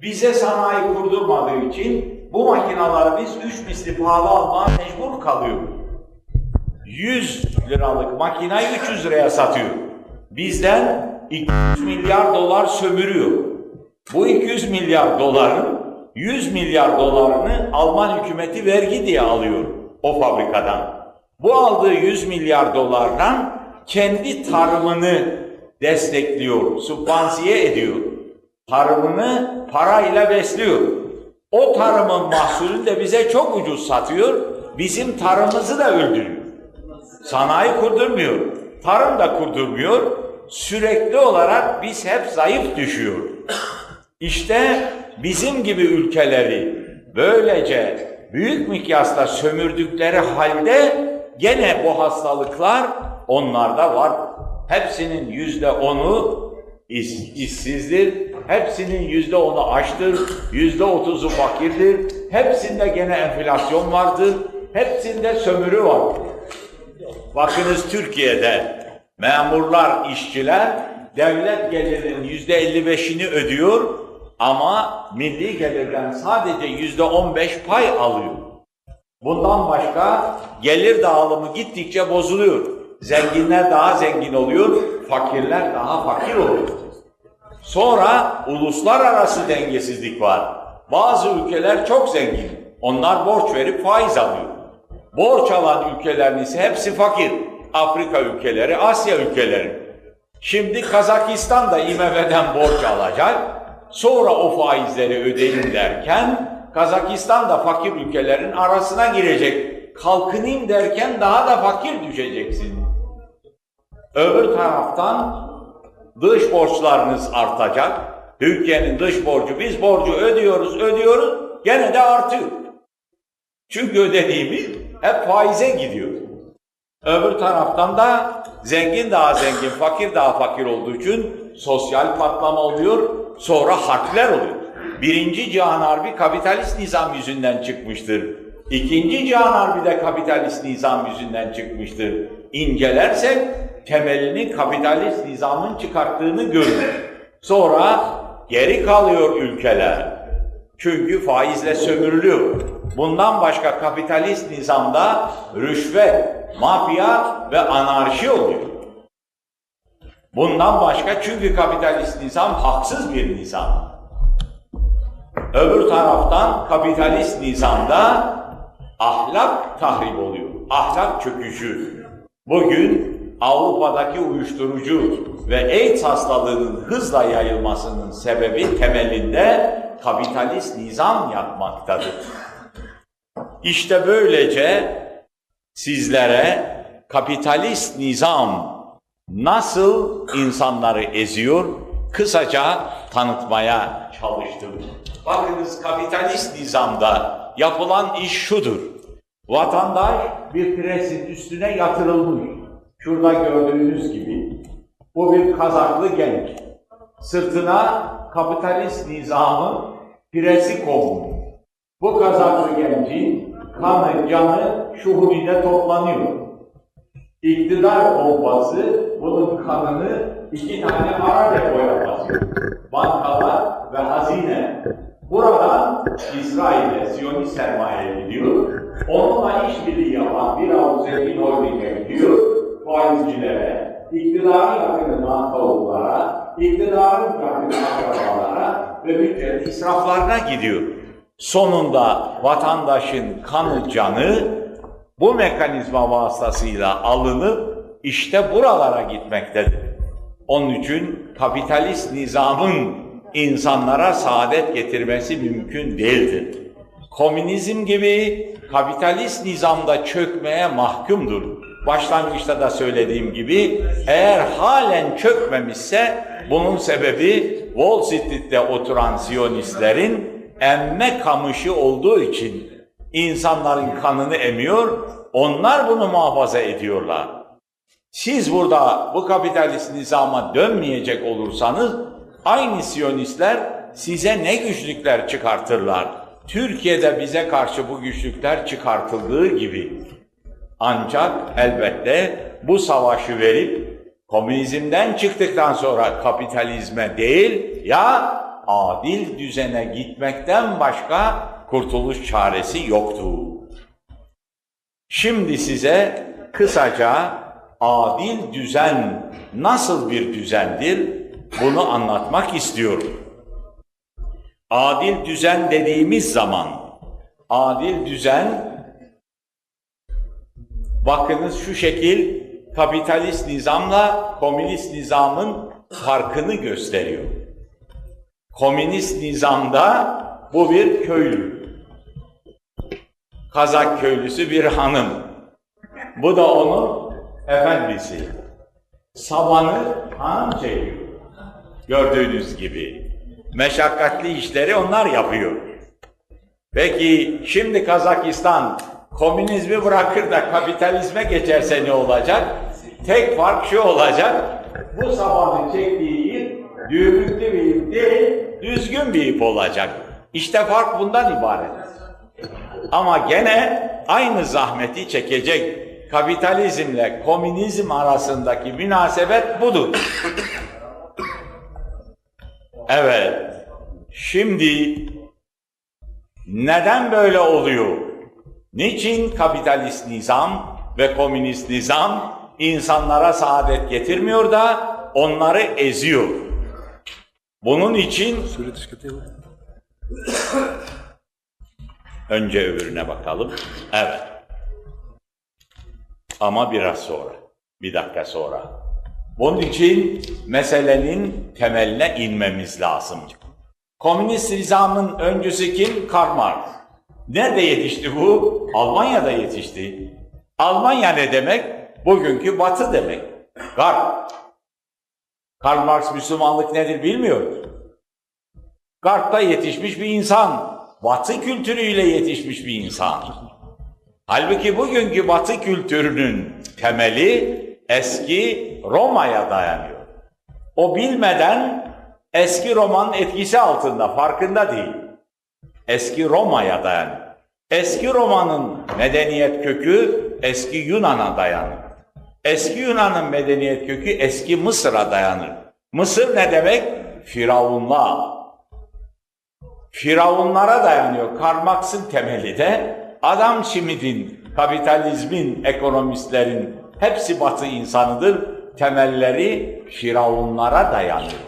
Bize sanayi kurdurmadığı için bu makinaları biz üç misli pahalı almaya mecbur kalıyoruz. 100 liralık makinayı 300 liraya satıyor. Bizden 200 milyar dolar sömürüyor. Bu 200 milyar doların 100 milyar dolarını Alman hükümeti vergi diye alıyor o fabrikadan. Bu aldığı 100 milyar dolardan kendi tarımını destekliyor, subvansiye ediyor. Tarımını parayla besliyor. O tarımın mahsulünü de bize çok ucuz satıyor, bizim tarımımızı da öldürüyor. Sanayi kurdurmuyor, tarım da kurdurmuyor. Sürekli olarak biz hep zayıf düşüyor. İşte bizim gibi ülkeleri böylece büyük mikyasla sömürdükleri halde gene bu hastalıklar onlarda var. Hepsinin yüzde onu iş, işsizdir. Hepsinin yüzde onu açtır. Yüzde otuzu fakirdir. Hepsinde gene enflasyon vardır. Hepsinde sömürü var. Bakınız Türkiye'de memurlar, işçiler devlet gelirinin yüzde elli beşini ödüyor ama milli gelirden sadece yüzde on beş pay alıyor. Bundan başka gelir dağılımı gittikçe bozuluyor. Zenginler daha zengin oluyor, fakirler daha fakir oluyor. Sonra uluslararası dengesizlik var. Bazı ülkeler çok zengin. Onlar borç verip faiz alıyor. Borç alan ülkelerin ise hepsi fakir. Afrika ülkeleri, Asya ülkeleri. Şimdi Kazakistan da IMF'den borç alacak. Sonra o faizleri ödeyin derken Kazakistan da fakir ülkelerin arasına girecek. Kalkınayım derken daha da fakir düşeceksin. Öbür taraftan dış borçlarınız artacak. Türkiye'nin dış borcu, biz borcu ödüyoruz, ödüyoruz, gene de artıyor. Çünkü ödediğimiz hep faize gidiyor. Öbür taraftan da zengin daha zengin, fakir daha fakir olduğu için sosyal patlama oluyor, sonra harpler oluyor. Birinci Cihan Harbi kapitalist nizam yüzünden çıkmıştır. İkinci Cihan Harbi de kapitalist nizam yüzünden çıkmıştır. İncelersek temelini kapitalist nizamın çıkarttığını görürüz. Sonra geri kalıyor ülkeler. Çünkü faizle sömürülüyor. Bundan başka kapitalist nizamda rüşvet, mafya ve anarşi oluyor. Bundan başka çünkü kapitalist nizam haksız bir nizam. Öbür taraftan kapitalist nizamda ahlak tahrip oluyor. Ahlak çöküşü. Bugün Avrupa'daki uyuşturucu ve AIDS hastalığının hızla yayılmasının sebebi temelinde kapitalist nizam yatmaktadır. İşte böylece sizlere kapitalist nizam nasıl insanları eziyor kısaca tanıtmaya çalıştım. Bakınız kapitalist nizamda yapılan iş şudur. Vatandaş bir presin üstüne yatırılmış. Şurada gördüğünüz gibi. Bu bir kazaklı genç. Sırtına kapitalist nizamın piresi konmuş. Bu kazaklı gencin kanı, canı şuhuride toplanıyor. İktidar pompası bunun kanını iki tane ara depoya basıyor. Bankalar ve hazine. Buradan İsrail'e Siyonist sermaye gidiyor. Onunla işbirliği yapan bir avuç zengin holdinge gidiyor. Faizcilere, iktidarın yakını nankavuklara, iktidarın yakını akrabalara ve bütçenin israflarına gidiyor. Sonunda vatandaşın kanı canı bu mekanizma vasıtasıyla alınıp işte buralara gitmektedir. Onun için kapitalist nizamın insanlara saadet getirmesi mümkün değildir. Komünizm gibi kapitalist nizamda çökmeye mahkumdur. Başlangıçta da söylediğim gibi eğer halen çökmemişse bunun sebebi Wall Street'te oturan Siyonistlerin emme kamışı olduğu için insanların kanını emiyor, onlar bunu muhafaza ediyorlar. Siz burada bu kapitalist nizama dönmeyecek olursanız aynı Siyonistler size ne güçlükler çıkartırlar. Türkiye'de bize karşı bu güçlükler çıkartıldığı gibi. Ancak elbette bu savaşı verip komünizmden çıktıktan sonra kapitalizme değil ya adil düzene gitmekten başka kurtuluş çaresi yoktu. Şimdi size kısaca adil düzen nasıl bir düzendir bunu anlatmak istiyorum. Adil düzen dediğimiz zaman adil düzen bakınız şu şekil kapitalist nizamla komünist nizamın farkını gösteriyor. Komünist nizamda bu bir köylü. Kazak köylüsü bir hanım. Bu da onun efendisi. Sabanı hanım çekiyor. Gördüğünüz gibi. Meşakkatli işleri onlar yapıyor. Peki şimdi Kazakistan komünizmi bırakır da kapitalizme geçerse ne olacak? Tek fark şu olacak. Bu sabanın çektiği ip düğümlüklü bir ip değil, düzgün bir ip olacak. İşte fark bundan ibaret. Ama gene aynı zahmeti çekecek. Kapitalizmle komünizm arasındaki münasebet budur. Evet. Şimdi neden böyle oluyor? Niçin kapitalist nizam ve komünist nizam insanlara saadet getirmiyor da onları eziyor? Bunun için önce öbürüne bakalım. Evet. Ama biraz sonra, bir dakika sonra. Bunun için meselenin temeline inmemiz lazım. Komünist nizamın öncüsü kim? Karl Marx. Nerede yetişti bu? Almanya'da yetişti. Almanya ne demek? Bugünkü batı demek. Garp. Karl Marx Müslümanlık nedir bilmiyor. Garp'ta yetişmiş bir insan. Batı kültürüyle yetişmiş bir insan. Halbuki bugünkü batı kültürünün temeli eski Roma'ya dayanıyor. O bilmeden eski Roma'nın etkisi altında farkında değil. Eski Roma'ya dayanıyor. Eski Roma'nın medeniyet kökü eski Yunan'a dayanır. Eski Yunan'ın medeniyet kökü eski Mısır'a dayanır. Mısır ne demek? Firavunlar. Firavunlara dayanıyor. Karl Marx'ın temeli de Adam Schmidt'in, kapitalizmin, ekonomistlerin hepsi batı insanıdır. Temelleri Firavunlara dayanıyor.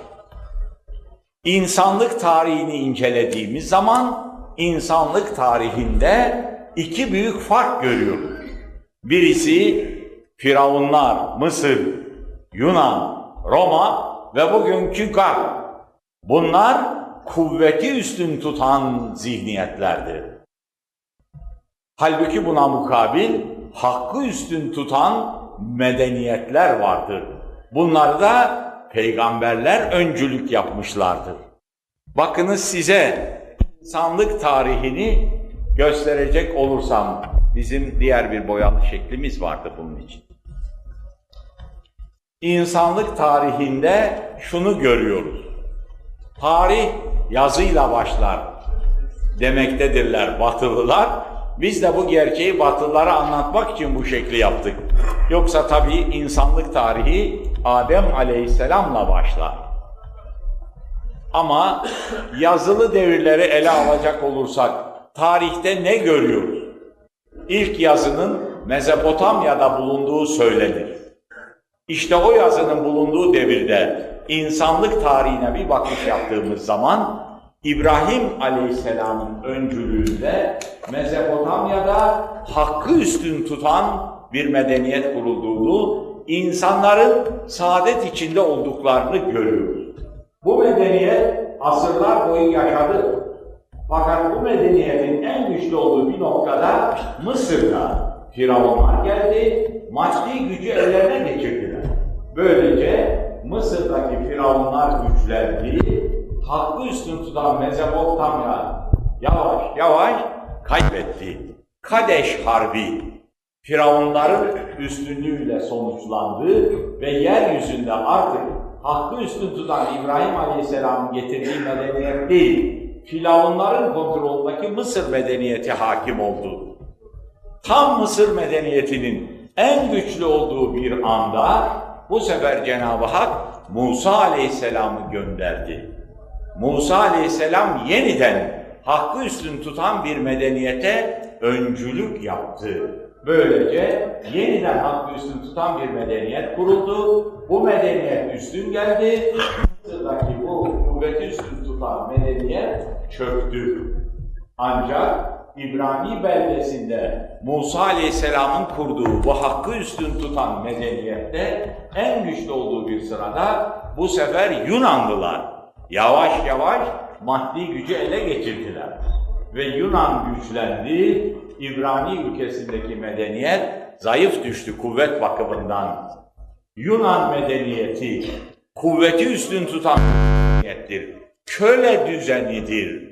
İnsanlık tarihini incelediğimiz zaman insanlık tarihinde iki büyük fark görüyoruz. Birisi Firavunlar, Mısır, Yunan, Roma ve bugünkü Garp. Bunlar kuvveti üstün tutan zihniyetlerdir. Halbuki buna mukabil hakkı üstün tutan medeniyetler vardır. Bunları da peygamberler öncülük yapmışlardır. Bakınız size insanlık tarihini gösterecek olursam bizim diğer bir boyalı şeklimiz vardı bunun için. İnsanlık tarihinde şunu görüyoruz. Tarih yazıyla başlar demektedirler batılılar. Biz de bu gerçeği batılılara anlatmak için bu şekli yaptık. Yoksa tabii insanlık tarihi Adem aleyhisselamla başlar. Ama yazılı devirleri ele alacak olursak tarihte ne görüyoruz? İlk yazının Mezopotamya'da bulunduğu söylenir. İşte o yazının bulunduğu devirde insanlık tarihine bir bakış yaptığımız zaman İbrahim Aleyhisselam'ın öncülüğünde Mezopotamya'da hakkı üstün tutan bir medeniyet kurulduğunu, insanların saadet içinde olduklarını görüyoruz. Bu medeniyet asırlar boyu yaşadı. Fakat bu medeniyetin en güçlü olduğu bir noktada Mısır'da Firavunlar geldi, maddi gücü ellerine geçirdiler. Böylece Mısır'daki Firavunlar güçlendi, hakkı üstün tutan Mezopotamya yavaş yavaş kaybetti. Kadeş Harbi Firavunların üstünlüğüyle sonuçlandı ve yeryüzünde artık hakkı üstün tutan İbrahim Aleyhisselam'ın getirdiği medeniyet değil, Firavunların kontrolündeki Mısır medeniyeti hakim oldu. Tam Mısır medeniyetinin en güçlü olduğu bir anda bu sefer Cenab-ı Hak Musa Aleyhisselam'ı gönderdi. Musa Aleyhisselam yeniden hakkı üstün tutan bir medeniyete öncülük yaptı. Böylece yeniden hakkı üstün tutan bir medeniyet kuruldu. Bu medeniyet üstün geldi. Mısır'daki bu kuvveti üstün tutan medeniyet çöktü. Ancak İbrani beldesinde Musa Aleyhisselam'ın kurduğu bu hakkı üstün tutan medeniyette en güçlü olduğu bir sırada bu sefer Yunanlılar yavaş yavaş maddi gücü ele geçirdiler. Ve Yunan güçlendi, İbrani ülkesindeki medeniyet zayıf düştü kuvvet bakımından. Yunan medeniyeti kuvveti üstün tutan medeniyettir. Köle düzenidir.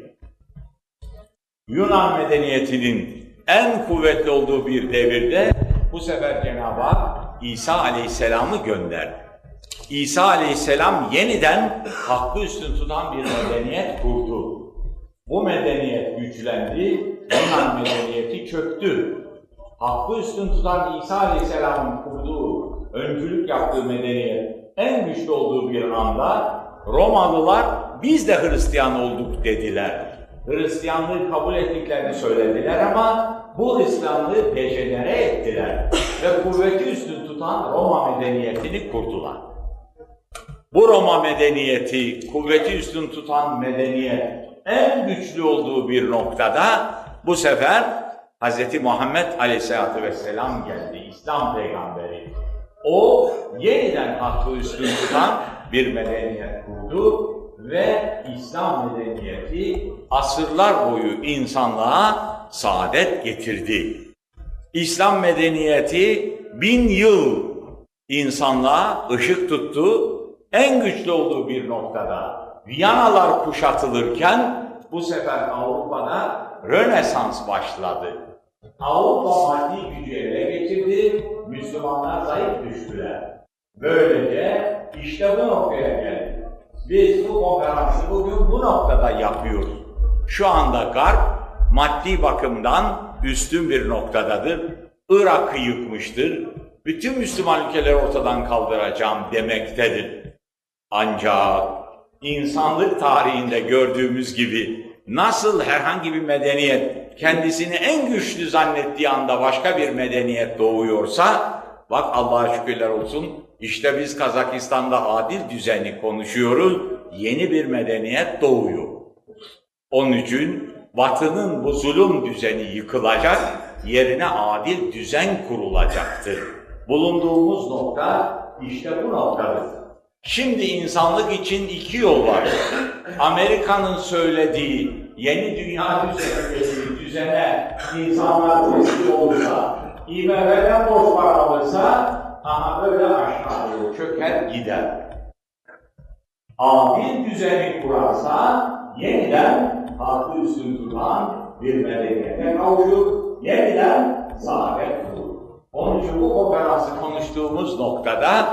Yunan medeniyetinin en kuvvetli olduğu bir devirde bu sefer Cenab-ı Hak İsa Aleyhisselam'ı gönderdi. İsa Aleyhisselam yeniden hakkı üstün tutan bir medeniyet kurdu. Bu medeniyet güçlendi, Yunan medeniyeti çöktü. Hakkı üstün tutan İsa Aleyhisselam'ın kurduğu, öncülük yaptığı medeniyet en güçlü olduğu bir anda Romalılar biz de Hristiyan olduk dediler. Hristiyanlığı kabul ettiklerini söylediler ama bu Hristiyanlığı dejenere ettiler ve kuvveti üstün tutan Roma medeniyetini kurdular. Bu Roma medeniyeti, kuvveti üstün tutan medeniyet en güçlü olduğu bir noktada bu sefer Hz. Muhammed Aleyhisselatü Vesselam geldi, İslam peygamberi. O yeniden hakkı üstün tutan bir medeniyet kurdu ve İslam medeniyeti asırlar boyu insanlığa saadet getirdi. İslam medeniyeti bin yıl insanlığa ışık tuttu. En güçlü olduğu bir noktada Viyanalar kuşatılırken bu sefer Avrupa'da Rönesans başladı. Avrupa maddi gücü ele geçirdi, Müslümanlar zayıf düştüler. Böylece işte bu noktaya geldik. Biz bu konferansı bugün bu noktada yapıyoruz. Şu anda Garp maddi bakımdan üstün bir noktadadır. Irak'ı yıkmıştır. Bütün Müslüman ülkeleri ortadan kaldıracağım demektedir. Ancak insanlık tarihinde gördüğümüz gibi nasıl herhangi bir medeniyet kendisini en güçlü zannettiği anda başka bir medeniyet doğuyorsa, bak Allah'a şükürler olsun, işte biz Kazakistan'da adil düzeni konuşuyoruz, yeni bir medeniyet doğuyor. Onun için Batı'nın bu zulüm düzeni yıkılacak, yerine adil düzen kurulacaktır. Bulunduğumuz nokta işte bu noktadır. Şimdi insanlık için iki yol var. Amerika'nın söylediği yeni dünya düzeni, düzene insanlar teslim olursa, IMF'den borç para alırsa, aha böyle aşağı doğru çöker gider. Adil düzeni kurarsa, yeniden hakkı üstün tutan bir medeniyete kavuşur, yeniden saadet kurur. Onun için bu konferansı konuştuğumuz noktada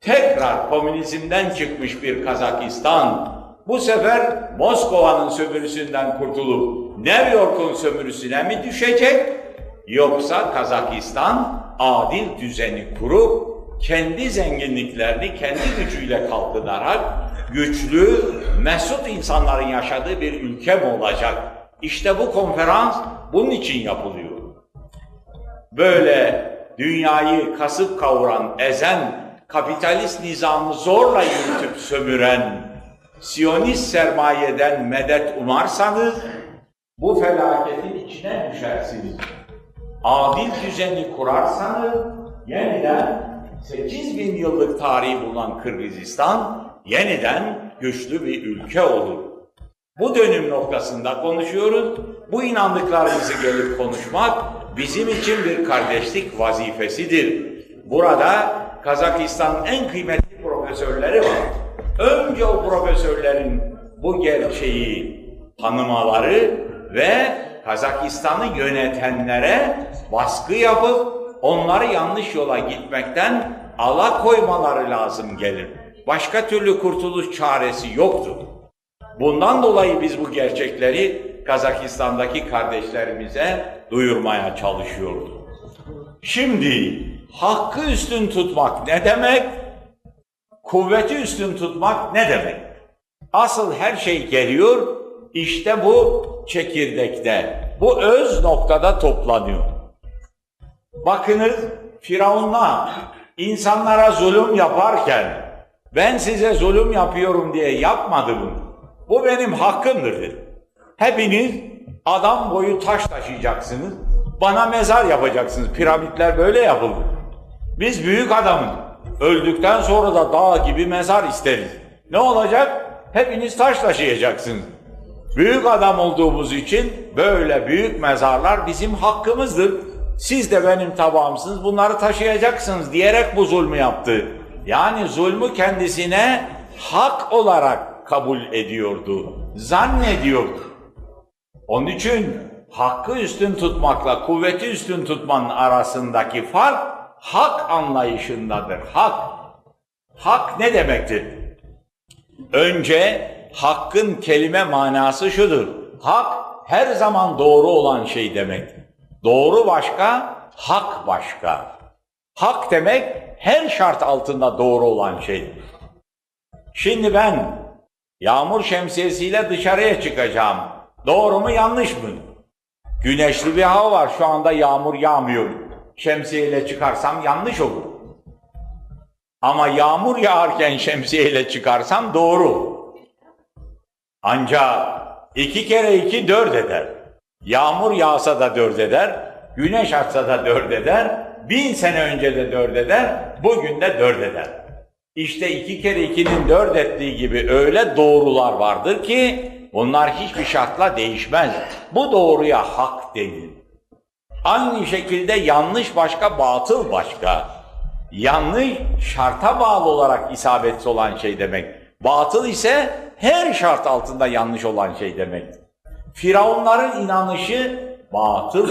tekrar komünizmden çıkmış bir Kazakistan, bu sefer Moskova'nın sömürüsünden kurtulup New York'un sömürüsüne mi düşecek? Yoksa Kazakistan adil düzeni kurup kendi zenginliklerini kendi gücüyle kalkınarak güçlü, mesut insanların yaşadığı bir ülke mi olacak? İşte bu konferans bunun için yapılıyor. Böyle dünyayı kasıp kavuran, ezen, kapitalist nizamı zorla yürütüp sömüren, Siyonist sermayeden medet umarsanız, bu felaketin içine düşersiniz. Adil düzeni kurarsanız, yeniden 8 bin yıllık tarihi bulunan Kırgızistan, yeniden güçlü bir ülke olur. Bu dönüm noktasında konuşuyoruz. Bu inandıklarımızı gelip konuşmak bizim için bir kardeşlik vazifesidir. Burada Kazakistan'ın en kıymetli profesörleri var. Önce o profesörlerin bu gerçeği tanımaları ve Kazakistan'ı yönetenlere baskı yapıp onları yanlış yola gitmekten alakoymaları lazım gelir. Başka türlü kurtuluş çaresi yoktur. Bundan dolayı biz bu gerçekleri Kazakistan'daki kardeşlerimize duyurmaya çalışıyoruz. Şimdi hakkı üstün tutmak ne demek? Kuvveti üstün tutmak ne demek? Asıl her şey geliyor, işte bu çekirdekte, bu öz noktada toplanıyor. Bakınız Firavun'la insanlara zulüm yaparken ben size zulüm yapıyorum diye yapmadı bunu. Bu benim hakkımdır dedi. Hepiniz adam boyu taş taşıyacaksınız. Bana mezar yapacaksınız. Piramitler böyle yapıldı. Biz büyük adamız. Öldükten sonra da dağ gibi mezar isteriz. Ne olacak? Hepiniz taş taşıyacaksınız. Büyük adam olduğumuz için böyle büyük mezarlar bizim hakkımızdır. Siz de benim tabağımsınız, bunları taşıyacaksınız diyerek bu zulmü yaptı. Yani zulmü kendisine hak olarak kabul ediyordu, zannediyordu. Onun için hakkı üstün tutmakla kuvveti üstün tutmanın arasındaki fark hak anlayışındadır. Hak. Hak ne demektir? Önce hakkın kelime manası şudur. Hak her zaman doğru olan şey demek. Doğru başka, hak başka. Hak demek her şart altında doğru olan şey. Şimdi ben yağmur şemsiyesiyle dışarıya çıkacağım. Doğru mu yanlış mı? Güneşli bir hava var şu anda yağmur yağmıyor. Şemsiyeyle çıkarsam yanlış olur. Ama yağmur yağarken şemsiyeyle çıkarsam doğru. Ancak iki kere iki dört eder. Yağmur yağsa da dört eder, güneş açsa da dört eder, bin sene önce de dört eder, bugün de dört eder. İşte iki kere ikinin dört ettiği gibi öyle doğrular vardır ki bunlar hiçbir şartla değişmez. Bu doğruya hak denir. Aynı şekilde yanlış başka, batıl başka. Yanlış şarta bağlı olarak isabetsiz olan şey demek. Batıl ise her şart altında yanlış olan şey demek. Firavunların inanışı batıl.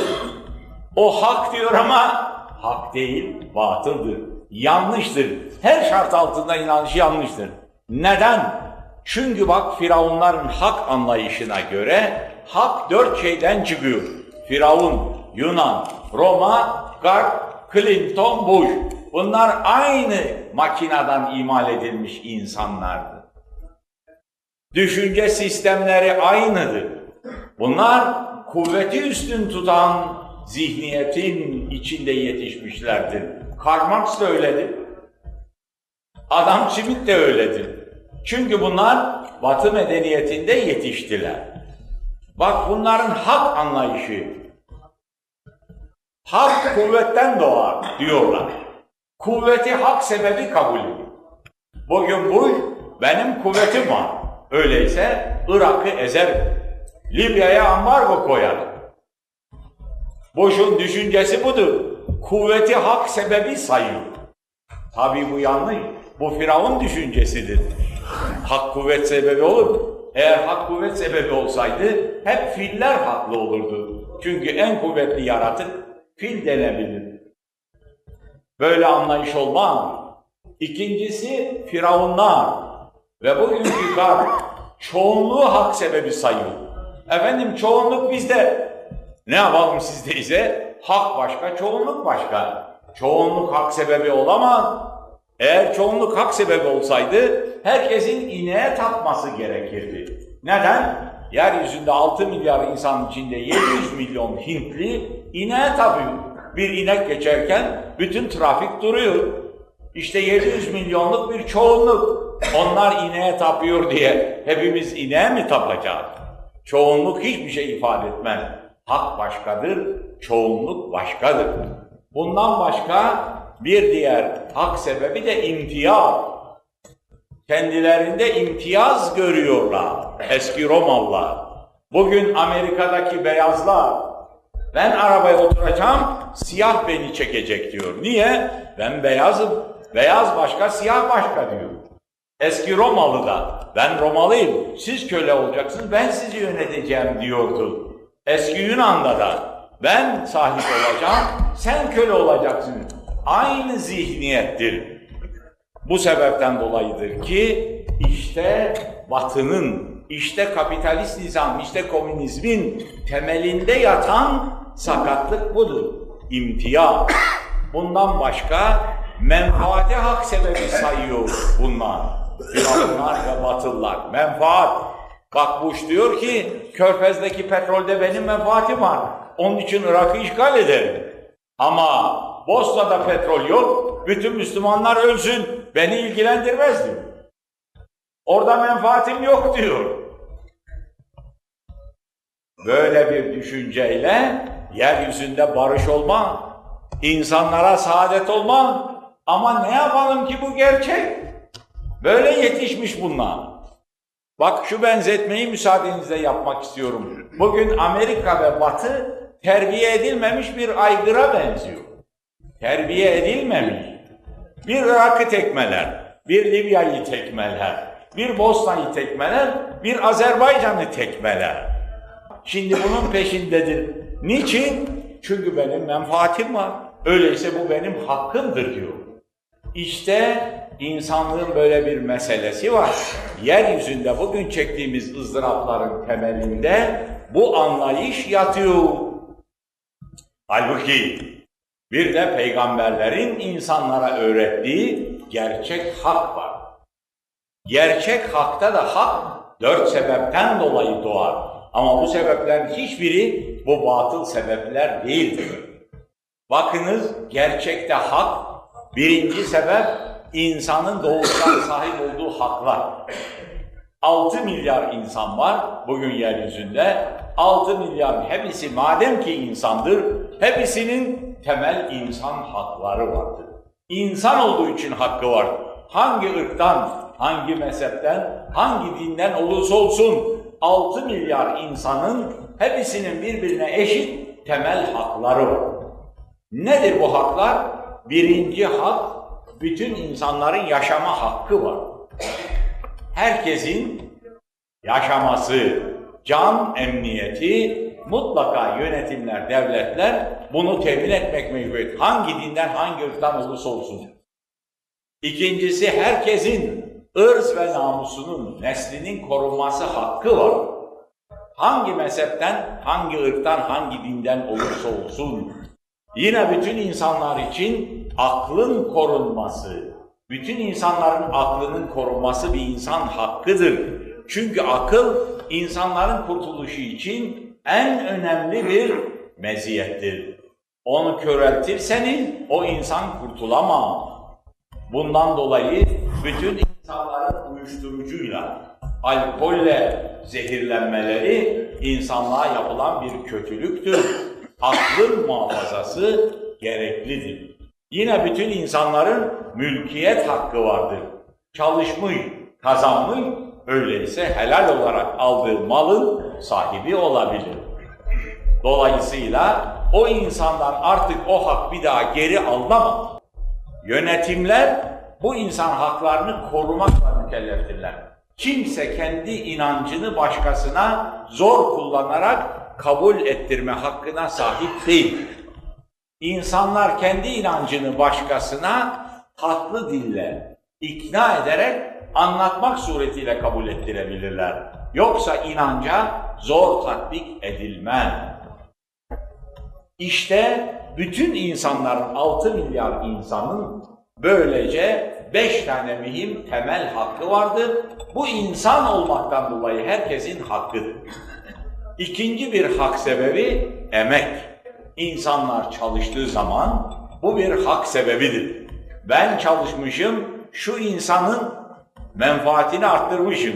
O hak diyor ama hak değil, batıldır. Yanlıştır. Her şart altında inanışı yanlıştır. Neden? Çünkü bak Firavunların hak anlayışına göre hak dört şeyden çıkıyor. Firavun, Yunan, Roma, Garp, Clinton, Bush. Bunlar aynı makineden imal edilmiş insanlardı. Düşünce sistemleri aynıdır. Bunlar kuvveti üstün tutan zihniyetin içinde yetişmişlerdir. Karl Marx da öyledir. Adam Smith de öyledir. Çünkü bunlar Batı medeniyetinde yetiştiler. Bak bunların hak anlayışı. Hak kuvvetten doğar diyorlar. Kuvveti hak sebebi kabul ediyor. Bugün bu benim kuvvetim var. Öyleyse Irak'ı ezer. Libya'ya ambargo koyar. Boşun düşüncesi budur. Kuvveti hak sebebi sayıyor. Tabi bu yanlış. Bu Firavun düşüncesidir. Hak kuvvet sebebi olur. Eğer hak kuvvet sebebi olsaydı hep filler haklı olurdu. Çünkü en kuvvetli yaratık fil denebilir. Böyle anlayış olmaz. İkincisi Firavunlar ve bugünkü gar çoğunluğu hak sebebi sayıyor. Efendim çoğunluk bizde. Ne yapalım sizde ise? Hak başka, çoğunluk başka. Çoğunluk hak sebebi olamaz. Eğer çoğunluk hak sebebi olsaydı herkesin ineğe tapması gerekirdi. Neden? Yeryüzünde 6 milyar insan içinde 700 milyon Hintli ineğe tapıyor. Bir inek geçerken bütün trafik duruyor. İşte 700 milyonluk bir çoğunluk. Onlar ineğe tapıyor diye hepimiz ineğe mi tapacağız? Çoğunluk hiçbir şey ifade etmez. Hak başkadır, çoğunluk başkadır. Bundan başka bir diğer hak sebebi de imtiyaz. Kendilerinde imtiyaz görüyorlar eski Romalılar. Bugün Amerika'daki beyazlar ben arabaya oturacağım, siyah beni çekecek diyor. Niye? Ben beyazım. Beyaz başka, siyah başka diyor. Eski Romalı da ben Romalıyım, siz köle olacaksınız, ben sizi yöneteceğim diyordu. Eski Yunan'da da ben sahip olacağım, sen köle olacaksın. Aynı zihniyettir. Bu sebepten dolayıdır ki işte Batı'nın, işte kapitalist nizam, işte komünizmin temelinde yatan sakatlık budur. İmtiyaz. Bundan başka menfaati hak sebebi sayıyor bunlar. Firavunlar ve Batılılar. Menfaat. Bak Bush diyor ki Körfez'deki petrolde benim menfaatim var. Onun için Irak'ı işgal ederim. Ama Bosna'da petrol yok. Bütün Müslümanlar ölsün. Beni ilgilendirmez diyor. Orada menfaatim yok diyor. Böyle bir düşünceyle yeryüzünde barış olma, insanlara saadet olma. Ama ne yapalım ki bu gerçek? Böyle yetişmiş bunlar. Bak şu benzetmeyi müsaadenizle yapmak istiyorum. Bugün Amerika ve Batı terbiye edilmemiş bir aygıra benziyor. Terbiye edilmemiş. Bir Irak'ı tekmeler, bir Libya'yı tekmeler, bir Bosna'yı tekmeler, bir Azerbaycan'ı tekmeler. Şimdi bunun peşindedir. Niçin? Çünkü benim menfaatim var. Öyleyse bu benim hakkımdır diyor. İşte insanlığın böyle bir meselesi var. Yeryüzünde bugün çektiğimiz ızdırapların temelinde bu anlayış yatıyor. Halbuki bir de peygamberlerin insanlara öğrettiği gerçek hak var. Gerçek hakta da hak dört sebepten dolayı doğar. Ama bu sebeplerin hiçbiri bu batıl sebepler değildir. Bakınız gerçekte hak birinci sebep insanın doğuştan sahip olduğu haklar. 6 milyar insan var bugün yeryüzünde. 6 milyar hepsi madem ki insandır, hepsinin temel insan hakları vardır. İnsan olduğu için hakkı var. Hangi ırktan, hangi mezhepten, hangi dinden olursa olsun 6 milyar insanın hepsinin birbirine eşit temel hakları var. Nedir bu haklar? Birinci hak, bütün insanların yaşama hakkı var. Herkesin yaşaması, can emniyeti, mutlaka yönetimler, devletler bunu temin etmek mecburiyet. Hangi dinden, hangi ırktan olursa olsun. İkincisi herkesin ırz ve namusunun, neslinin korunması hakkı var. Hangi mezhepten, hangi ırktan, hangi dinden olursa olsun. Yine bütün insanlar için aklın korunması, bütün insanların aklının korunması bir insan hakkıdır. Çünkü akıl insanların kurtuluşu için en önemli bir meziyettir. Onu köreltirseniz o insan kurtulamaz. Bundan dolayı bütün insanların uyuşturucuyla, alkolle zehirlenmeleri insanlığa yapılan bir kötülüktür. Aklın muhafazası gereklidir. Yine bütün insanların mülkiyet hakkı vardır. Çalışmış, kazanmış, öyleyse helal olarak aldığı malın sahibi olabilir. Dolayısıyla o insandan artık o hak bir daha geri alınamaz. Yönetimler bu insan haklarını korumakla mükelleftirler. Kimse kendi inancını başkasına zor kullanarak kabul ettirme hakkına sahip değil. İnsanlar kendi inancını başkasına tatlı dille ikna ederek anlatmak suretiyle kabul ettirebilirler. Yoksa inanca zor tatbik edilmez. İşte bütün insanların 6 milyar insanın böylece 5 tane mühim temel hakkı vardır. Bu insan olmaktan dolayı herkesin hakkıdır. İkinci bir hak sebebi emek. İnsanlar çalıştığı zaman bu bir hak sebebidir. Ben çalışmışım, şu insanın menfaatini arttırmışım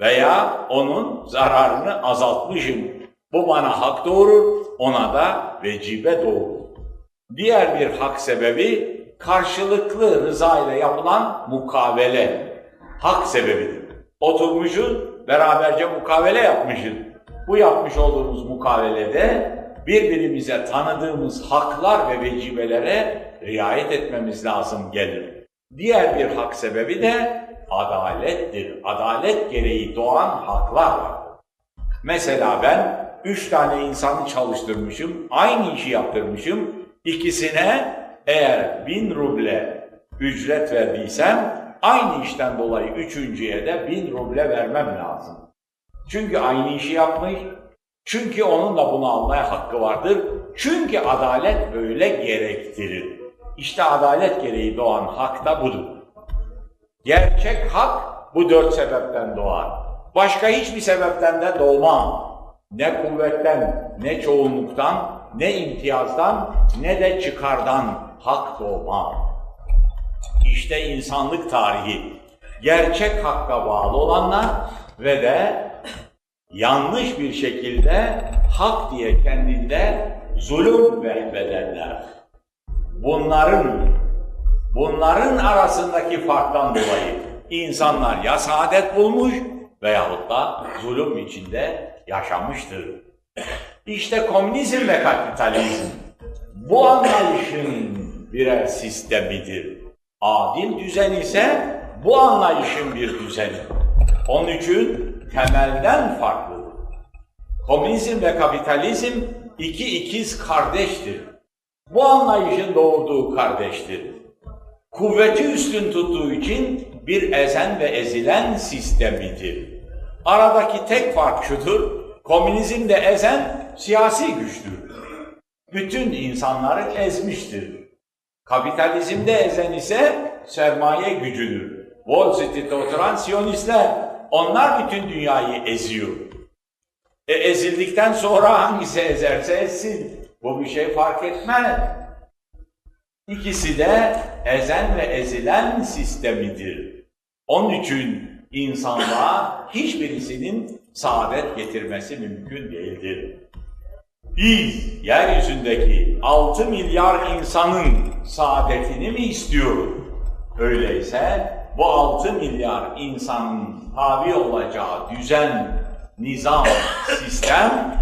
veya onun zararını azaltmışım. Bu bana hak doğurur, ona da vecibe doğurur. Diğer bir hak sebebi karşılıklı rıza ile yapılan mukavele. Hak sebebidir. Oturmuşuz, beraberce mukavele yapmışız. Bu yapmış olduğumuz mukavelede birbirimize tanıdığımız haklar ve vecibelere riayet etmemiz lazım gelir. Diğer bir hak sebebi de adalettir. Adalet gereği doğan haklar var. Mesela ben üç tane insanı çalıştırmışım, aynı işi yaptırmışım. İkisine eğer bin ruble ücret verdiysem, aynı işten dolayı üçüncüye de bin ruble vermem lazım. Çünkü aynı işi yapmış, çünkü onun da bunu almaya hakkı vardır. Çünkü adalet böyle gerektirir. İşte adalet gereği doğan hak da budur. Gerçek hak bu dört sebepten doğar. Başka hiçbir sebepten de doğmaz. Ne kuvvetten, ne çoğunluktan, ne imtiyazdan, ne de çıkardan hak doğmaz. İşte insanlık tarihi. Gerçek hakka bağlı olanlar ve de yanlış bir şekilde hak diye kendinde zulüm vehbedenler. Bunların bunların arasındaki farktan dolayı insanlar ya saadet bulmuş veyahut da zulüm içinde yaşamıştır. İşte komünizm ve kapitalizm bu anlayışın birer sistemidir. Adil düzen ise bu anlayışın bir düzeni. Onun için temelden farklıdır. Komünizm ve kapitalizm iki ikiz kardeştir. Bu anlayışın doğurduğu kardeştir. Kuvveti üstün tuttuğu için bir ezen ve ezilen sistemidir. Aradaki tek fark şudur, komünizmde ezen siyasi güçtür. Bütün insanları ezmiştir. Kapitalizmde ezen ise sermaye gücüdür. Wall Street'te oturan siyonistler onlar bütün dünyayı eziyor. E ezildikten sonra hangisi ezerse ezsin. Bu bir şey fark etmez. İkisi de ezen ve ezilen sistemidir. Onun için insanlığa hiçbirisinin saadet getirmesi mümkün değildir. Biz yeryüzündeki 6 milyar insanın saadetini mi istiyoruz? Öyleyse bu 6 milyar insanın tabi olacağı düzen, nizam, sistem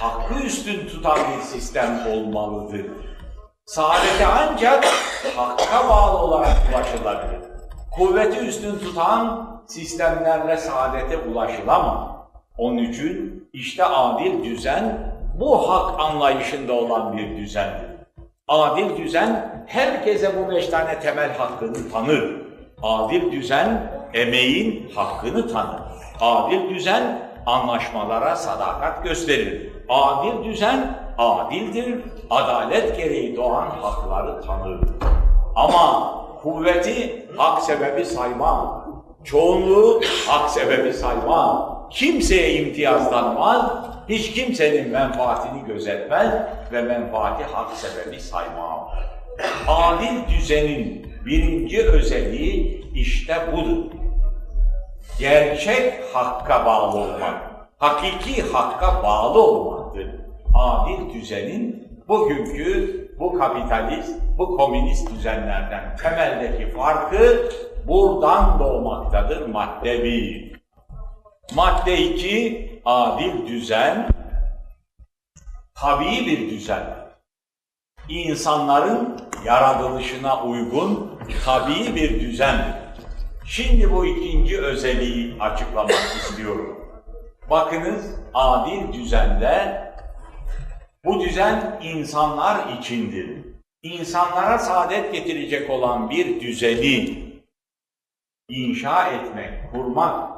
hakkı üstün tutan bir sistem olmalıdır. Saadete ancak hakka bağlı olarak ulaşılabilir. Kuvveti üstün tutan sistemlerle saadete ulaşılamaz. Onun için işte adil düzen bu hak anlayışında olan bir düzendir. Adil düzen herkese bu beş tane temel hakkını tanır. Adil düzen emeğin hakkını tanır. Adil düzen anlaşmalara sadakat gösterir. Adil düzen adildir, adalet gereği doğan hakları tanır. Ama kuvveti hak sebebi saymam, çoğunluğu hak sebebi saymam, kimseye imtiyaz tanımaz, hiç kimsenin menfaatini gözetmez ve menfaati hak sebebi saymam. Adil düzenin birinci özelliği işte budur. Gerçek hakka bağlı olmak, hakiki hakka bağlı olmaktır. Adil düzenin bugünkü bu kapitalist, bu komünist düzenlerden temeldeki farkı buradan doğmaktadır madde bir. Madde iki, adil düzen, tabii bir düzen. İnsanların yaratılışına uygun tabii bir düzen. Şimdi bu ikinci özelliği açıklamak istiyorum. Bakınız adil düzende bu düzen insanlar içindir. İnsanlara saadet getirecek olan bir düzeni inşa etmek, kurmak,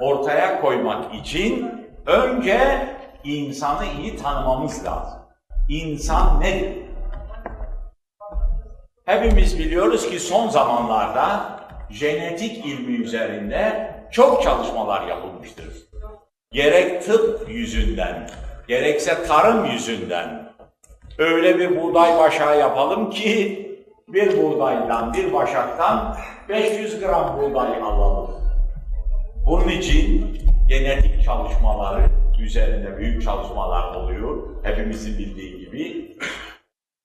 ortaya koymak için önce insanı iyi tanımamız lazım. İnsan nedir? Hepimiz biliyoruz ki son zamanlarda genetik ilmi üzerinde çok çalışmalar yapılmıştır. Gerek tıp yüzünden, gerekse tarım yüzünden öyle bir buğday başağı yapalım ki bir buğdaydan, bir başaktan 500 gram buğday alalım. Bunun için genetik çalışmaları üzerinde büyük çalışmalar oluyor. Hepimizin bildiği gibi.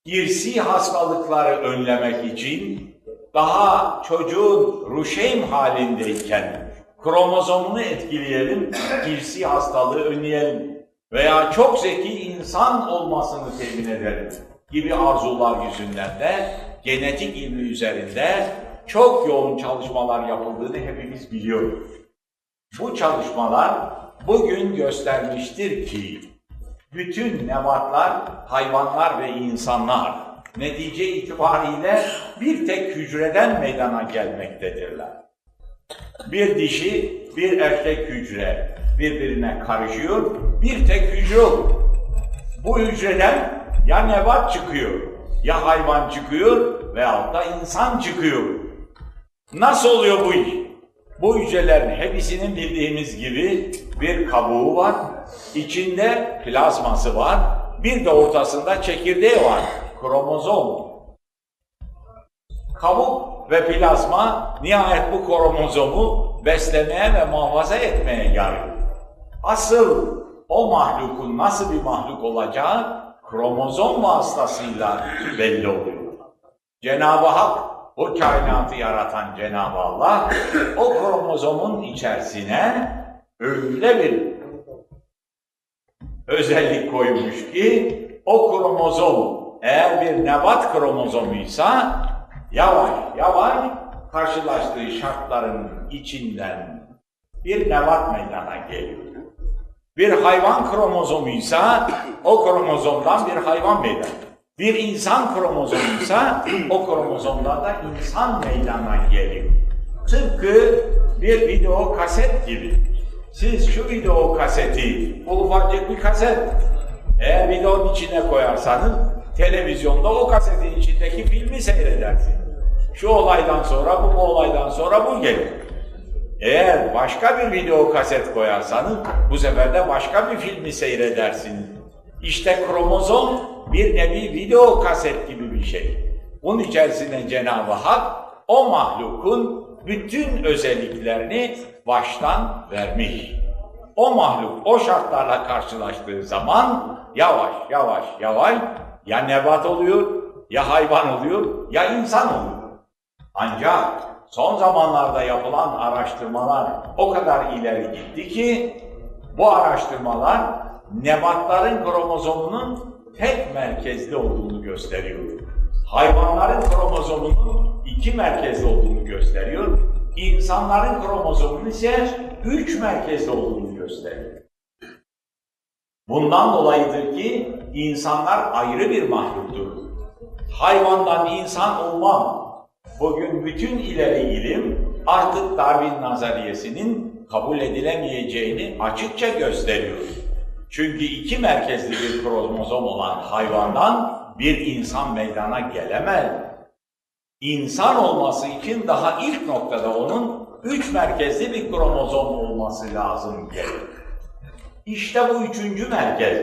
Irsi hastalıkları önlemek için daha çocuğun ruşeym halindeyken kromozomunu etkileyelim, irsi hastalığı önleyelim veya çok zeki insan olmasını temin edelim gibi arzular yüzünden de genetik ilmi üzerinde çok yoğun çalışmalar yapıldığını hepimiz biliyoruz. Bu çalışmalar bugün göstermiştir ki bütün nebatlar, hayvanlar ve insanlar netice itibariyle bir tek hücreden meydana gelmektedirler. Bir dişi, bir erkek hücre birbirine karışıyor, bir tek hücre olur. Bu hücreden ya nebat çıkıyor, ya hayvan çıkıyor veyahut da insan çıkıyor. Nasıl oluyor bu iş? Bu hücrelerin hepsinin bildiğimiz gibi bir kabuğu var, içinde plazması var, bir de ortasında çekirdeği var, kromozom. Kabuk ve plazma nihayet bu kromozomu beslemeye ve muhafaza etmeye yarıyor. Asıl o mahlukun nasıl bir mahluk olacağı kromozom vasıtasıyla belli oluyor. Cenab-ı Hak, o kainatı yaratan Cenab-ı Allah, o kromozomun içerisine öyle bir özellik koymuş ki, o kromozom eğer bir nebat kromozomuysa, yavaş yavaş karşılaştığı şartların içinden bir nebat meydana geliyor. Bir hayvan kromozomuysa o kromozomdan bir hayvan meydana. Bir insan kromozomuysa o kromozomdan da insan meydana geliyor. Tıpkı bir video kaset gibi. Siz şu video kaseti, bu ufacık bir kaset, eğer videonun içine koyarsanız televizyonda o kasetin içindeki filmi seyredersiniz. Şu olaydan sonra bu, bu olaydan sonra bu gelir. Eğer başka bir video kaset koyarsanız bu sefer de başka bir filmi seyredersiniz. İşte kromozom bir nevi video kaset gibi bir şey. Bunun içerisinde Cenab-ı Hak o mahlukun bütün özelliklerini baştan vermiş. O mahluk o şartlarla karşılaştığı zaman yavaş yavaş yavaş ya nebat oluyor, ya hayvan oluyor, ya insan oluyor. Ancak son zamanlarda yapılan araştırmalar o kadar ileri gitti ki bu araştırmalar nebatların kromozomunun tek merkezli olduğunu gösteriyor. Hayvanların kromozomunun iki merkezli olduğunu gösteriyor. İnsanların kromozomunun ise üç merkezli olduğunu gösteriyor. Bundan dolayıdır ki insanlar ayrı bir mahluktur. Hayvandan insan olmam. Bugün bütün ileri ilim artık Darwin nazariyesinin kabul edilemeyeceğini açıkça gösteriyor. Çünkü iki merkezli bir kromozom olan hayvandan bir insan meydana gelemez. İnsan olması için daha ilk noktada onun üç merkezli bir kromozom olması lazım gelir. İşte bu üçüncü merkez.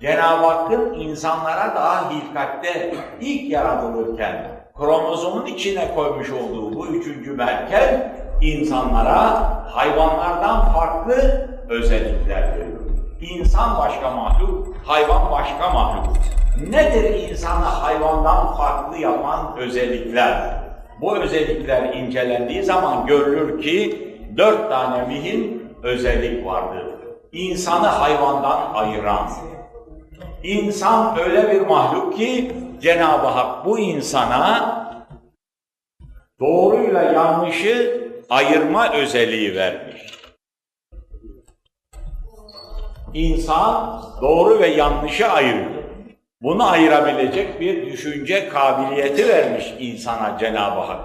Cenab-ı Hakk'ın insanlara daha hilkatte ilk yaratılırken kromozomun içine koymuş olduğu bu üçüncü merkez insanlara hayvanlardan farklı özellikler veriyor. İnsan başka mahluk, hayvan başka mahluk. Nedir insanı hayvandan farklı yapan özellikler? Bu özellikler incelendiği zaman görülür ki dört tane mühim özellik vardır. İnsanı hayvandan ayıran. İnsan öyle bir mahluk ki Cenab-ı Hak bu insana doğruyla yanlışı ayırma özelliği vermiş. İnsan doğru ve yanlışı ayırıyor. Bunu ayırabilecek bir düşünce kabiliyeti vermiş insana Cenab-ı Hak.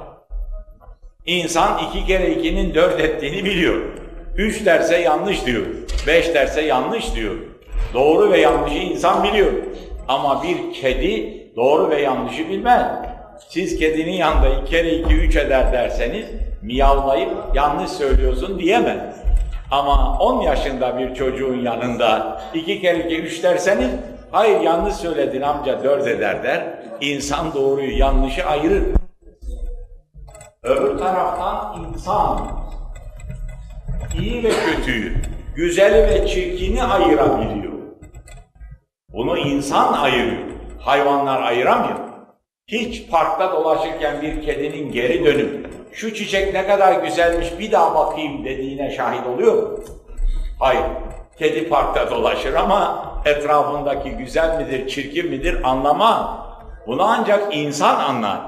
İnsan iki kere ikinin dört ettiğini biliyor. Üç derse yanlış diyor. Beş derse yanlış diyor. Doğru ve yanlışı insan biliyor. Ama bir kedi doğru ve yanlışı bilmez. Siz kedinin yanında iki kere iki üç eder derseniz miyavlayıp yanlış söylüyorsun diyemez. Ama 10 yaşında bir çocuğun yanında iki kere iki üç derseniz hayır yanlış söyledin amca dört eder der. İnsan doğruyu yanlışı ayırır. Öbür taraftan insan iyi ve kötüyü, güzeli ve çirkini ayırabiliyor. Bunu insan ayırıyor. Hayvanlar ayıramıyor. Hiç parkta dolaşırken bir kedinin geri dönüp şu çiçek ne kadar güzelmiş bir daha bakayım dediğine şahit oluyor mu? Hayır. Kedi parkta dolaşır ama etrafındaki güzel midir, çirkin midir anlama. Bunu ancak insan anlar.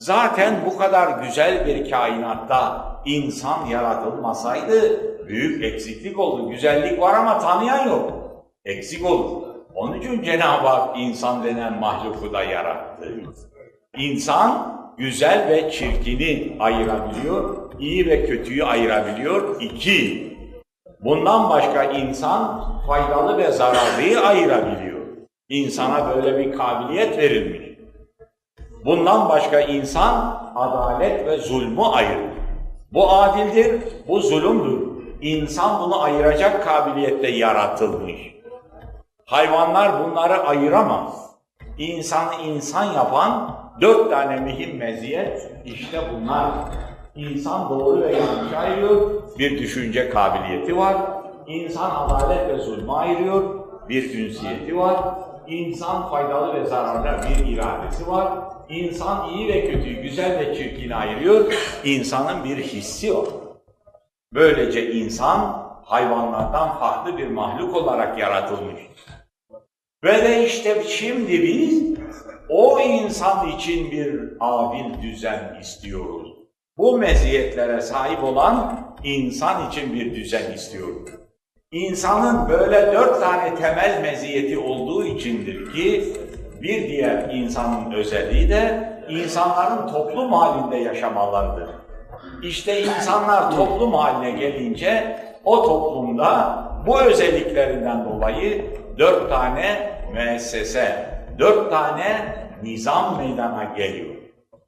Zaten bu kadar güzel bir kainatta insan yaratılmasaydı büyük eksiklik olur. Güzellik var ama tanıyan yok. Eksik olur. Onun için Cenab-ı Hak insan denen mahluku da yarattı. İnsan güzel ve çirkini ayırabiliyor, iyi ve kötüyü ayırabiliyor. İki, bundan başka insan faydalı ve zararlıyı ayırabiliyor. İnsana böyle bir kabiliyet verilmiş. Bundan başka insan adalet ve zulmü ayırır. Bu adildir, bu zulümdür. İnsan bunu ayıracak kabiliyette yaratılmış. Hayvanlar bunları ayıramaz. İnsanı insan yapan dört tane mühim meziyet işte bunlar. İnsan doğru ve yanlış ayırıyor, bir düşünce kabiliyeti var. İnsan adalet ve zulmü ayırıyor, bir ünsiyeti var. İnsan faydalı ve zararlı bir iradesi var. İnsan iyi ve kötüyü, güzel ve çirkini ayırıyor. İnsanın bir hissi var. Böylece insan hayvanlardan farklı bir mahluk olarak yaratılmış. Ve de işte şimdi biz o insan için bir adil düzen istiyoruz. Bu meziyetlere sahip olan insan için bir düzen istiyoruz. İnsanın böyle dört tane temel meziyeti olduğu içindir ki bir diğer insanın özelliği de insanların toplum halinde yaşamalarıdır. İşte insanlar toplum haline gelince o toplumda bu özelliklerinden dolayı dört tane müessese, dört tane nizam meydana geliyor.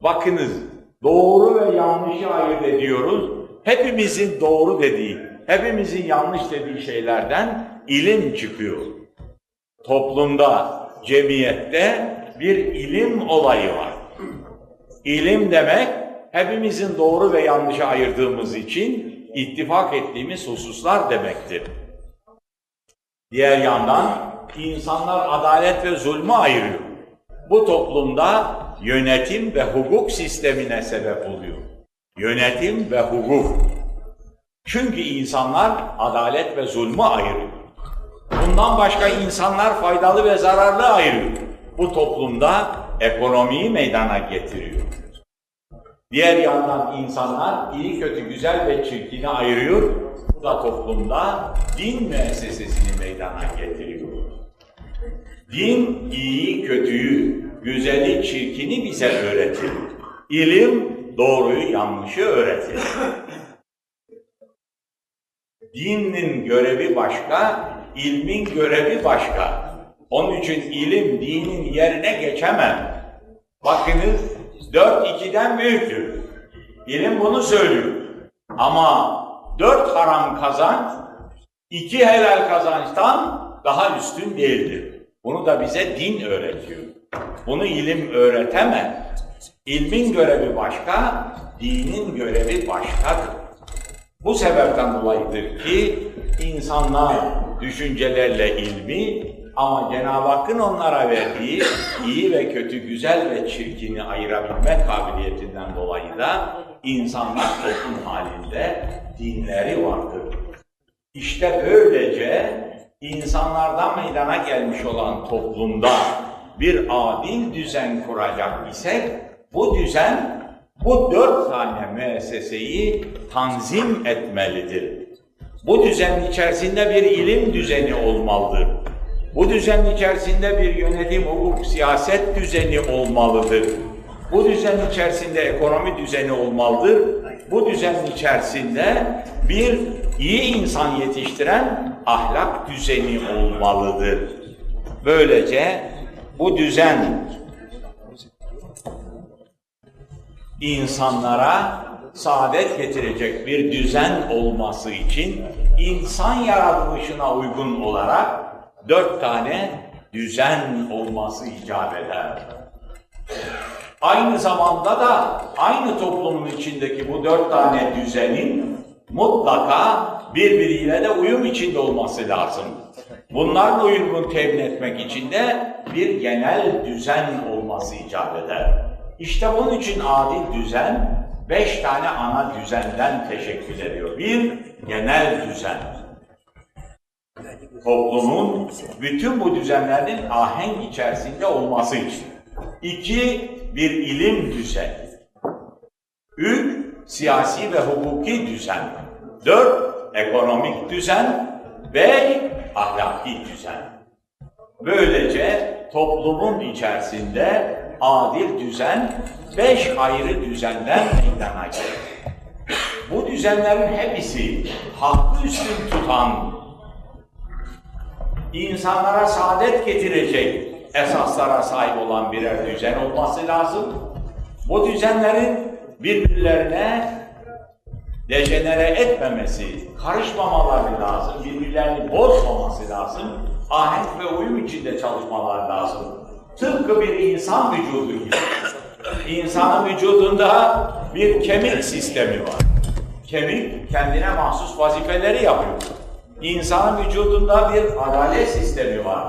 Bakınız, doğru ve yanlışı ayırt ediyoruz. Hepimizin doğru dediği, hepimizin yanlış dediği şeylerden ilim çıkıyor. Toplumda, cemiyette bir ilim olayı var. İlim demek, hepimizin doğru ve yanlışı ayırdığımız için ittifak ettiğimiz hususlar demektir. Diğer yandan insanlar adalet ve zulmü ayırıyor. Bu toplumda yönetim ve hukuk sistemine sebep oluyor. Yönetim ve hukuk. Çünkü insanlar adalet ve zulmü ayırıyor. Bundan başka insanlar faydalı ve zararlı ayırıyor. Bu toplumda ekonomiyi meydana getiriyor. Diğer yandan insanlar iyi, kötü, güzel ve çirkini ayırıyor. Bu da toplumda din müessesesini meydana getiriyor. Din iyi, kötüyü, güzeli, çirkini bize öğretir. İlim doğruyu, yanlışı öğretir. Dinin görevi başka, ilmin görevi başka. Onun için ilim dinin yerine geçemem. Bakınız dört ikiden büyüktür. İlim bunu söylüyor. Ama dört haram kazanç iki helal kazançtan daha üstün değildir. Bunu da bize din öğretiyor. Bunu ilim öğretemez. İlmin görevi başka, dinin görevi başkadır. Bu sebepten dolayıdır ki insanlar düşüncelerle ilmi ama Cenab-ı Hakk'ın onlara verdiği iyi ve kötü, güzel ve çirkini ayırabilme kabiliyetinden dolayı da insanlar toplum halinde dinleri vardır. İşte böylece insanlardan meydana gelmiş olan toplumda bir adil düzen kuracak isek, bu düzen bu dört tane müesseseyi tanzim etmelidir. Bu düzen içerisinde bir ilim düzeni olmalıdır. Bu düzen içerisinde bir yönetim, hukuk, siyaset düzeni olmalıdır. Bu düzen içerisinde ekonomi düzeni olmalıdır. Bu düzen içerisinde bir iyi insan yetiştiren ahlak düzeni olmalıdır. Böylece bu düzen insanlara saadet getirecek bir düzen olması için insan yaratılışına uygun olarak dört tane düzen olması icap eder. Aynı zamanda da aynı toplumun içindeki bu dört tane düzenin mutlaka birbiriyle de uyum içinde olması lazım. Bunların uyumunu temin etmek için de bir genel düzen olması icap eder. İşte bunun için adil düzen beş tane ana düzenden teşekkül ediyor. Bir, genel düzen. Toplumun bütün bu düzenlerin ahenk içerisinde olması için. İki, bir ilim düzeni. Üç, siyasi ve hukuki düzen. Dört, ekonomik düzen. Beş, ahlaki düzen. Böylece toplumun içerisinde adil düzen beş ayrı düzenden meydana gelir. Bu düzenlerin hepsi hakkı üstün tutan, insanlara saadet getirecek esaslara sahip olan birer düzen olması lazım. Bu düzenlerin birbirlerine dejenere etmemesi, karışmamaları lazım, birbirlerini bozmaması lazım, ahenk ve uyum içinde çalışmalar lazım. Tıpkı bir insan vücudu gibi. İnsanın vücudunda bir kemik sistemi var. Kemik kendine mahsus vazifeleri yapıyor. İnsanın vücudunda bir adalet sistemi var.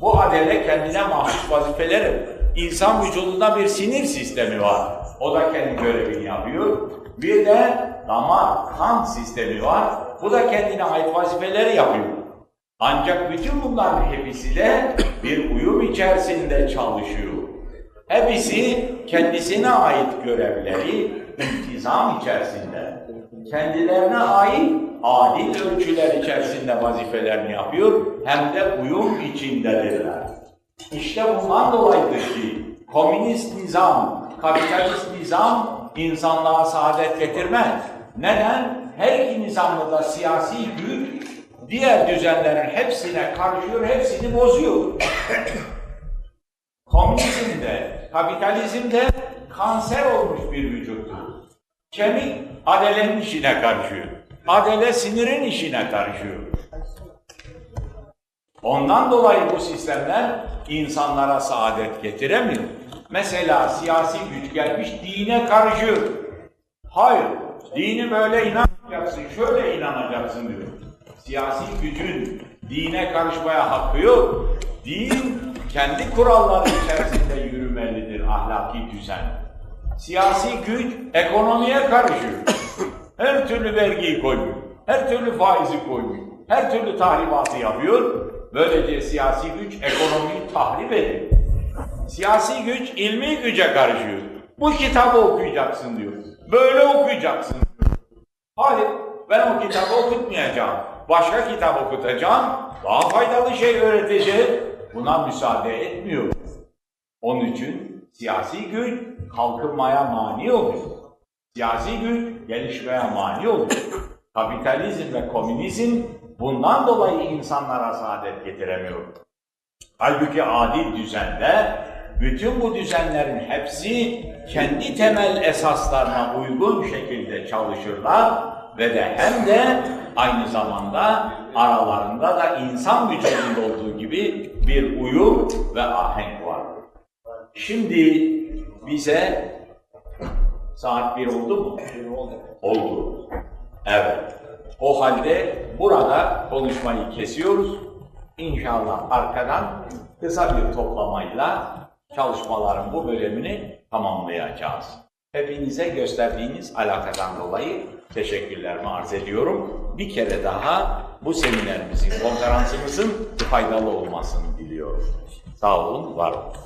Bu adalet kendine mahsus vazifeleri. İnsan vücudunda bir sinir sistemi var. O da kendi görevini yapıyor. Bir de damar, kan sistemi var. Bu da kendine ait vazifeleri yapıyor. Ancak bütün bunların hepsi de bir uyum içerisinde çalışıyor. Hepsi kendisine ait görevleri intizam içerisinde, kendilerine ait adil ölçüler içerisinde vazifelerini yapıyor, hem de uyum içindedirler. İşte bundan dolayıdır ki komünist nizam, kapitalist nizam insanlığa saadet getirmez. Neden? Her iki nizamda da siyasi güç diğer düzenlerin hepsine karışıyor, hepsini bozuyor. Komünizmde, kapitalizmde kanser olmuş bir vücuttur. Kemik adelenin işine karışıyor. Adele sinirin işine karışıyor. Ondan dolayı bu sistemler insanlara saadet getiremiyor. Mesela siyasi güç gelmiş dine karışıyor. Hayır, dini böyle inanmayacaksın, şöyle inanacaksın diyor. Siyasi gücün dine karışmaya hakkı yok. Din kendi kuralları içerisinde yürümelidir ahlaki düzen. Siyasi güç ekonomiye karışıyor. Her türlü vergiyi koyuyor. Her türlü faizi koyuyor. Her türlü tahribatı yapıyor. Böylece siyasi güç ekonomiyi tahrip ediyor. Siyasi güç ilmi güce karışıyor. Bu kitabı okuyacaksın diyor. Böyle okuyacaksın diyor. Hayır, ben o kitabı okutmayacağım. Başka kitap okutacağım. Daha faydalı şey öğreteceğim. Buna müsaade etmiyor. Onun için siyasi güç kalkınmaya mani oluyor. Siyasi güç gelişmeye mani oluyor. Kapitalizm ve komünizm bundan dolayı insanlara saadet getiremiyor. Halbuki adil düzende bütün bu düzenlerin hepsi kendi temel esaslarına uygun şekilde çalışırlar ve de hem de aynı zamanda aralarında da insan gücünün olduğu gibi bir uyum ve ahenk var. Şimdi bize saat bir oldu mu? Oldu. Evet. O halde burada konuşmayı kesiyoruz. İnşallah arkadan kısa bir toplamayla çalışmaların bu bölümünü tamamlayacağız. Hepinize gösterdiğiniz alakadan dolayı teşekkürlerimi arz ediyorum. Bir kere daha bu seminerimizin, konferansımızın faydalı olmasını diliyorum. Sağ olun, var olun.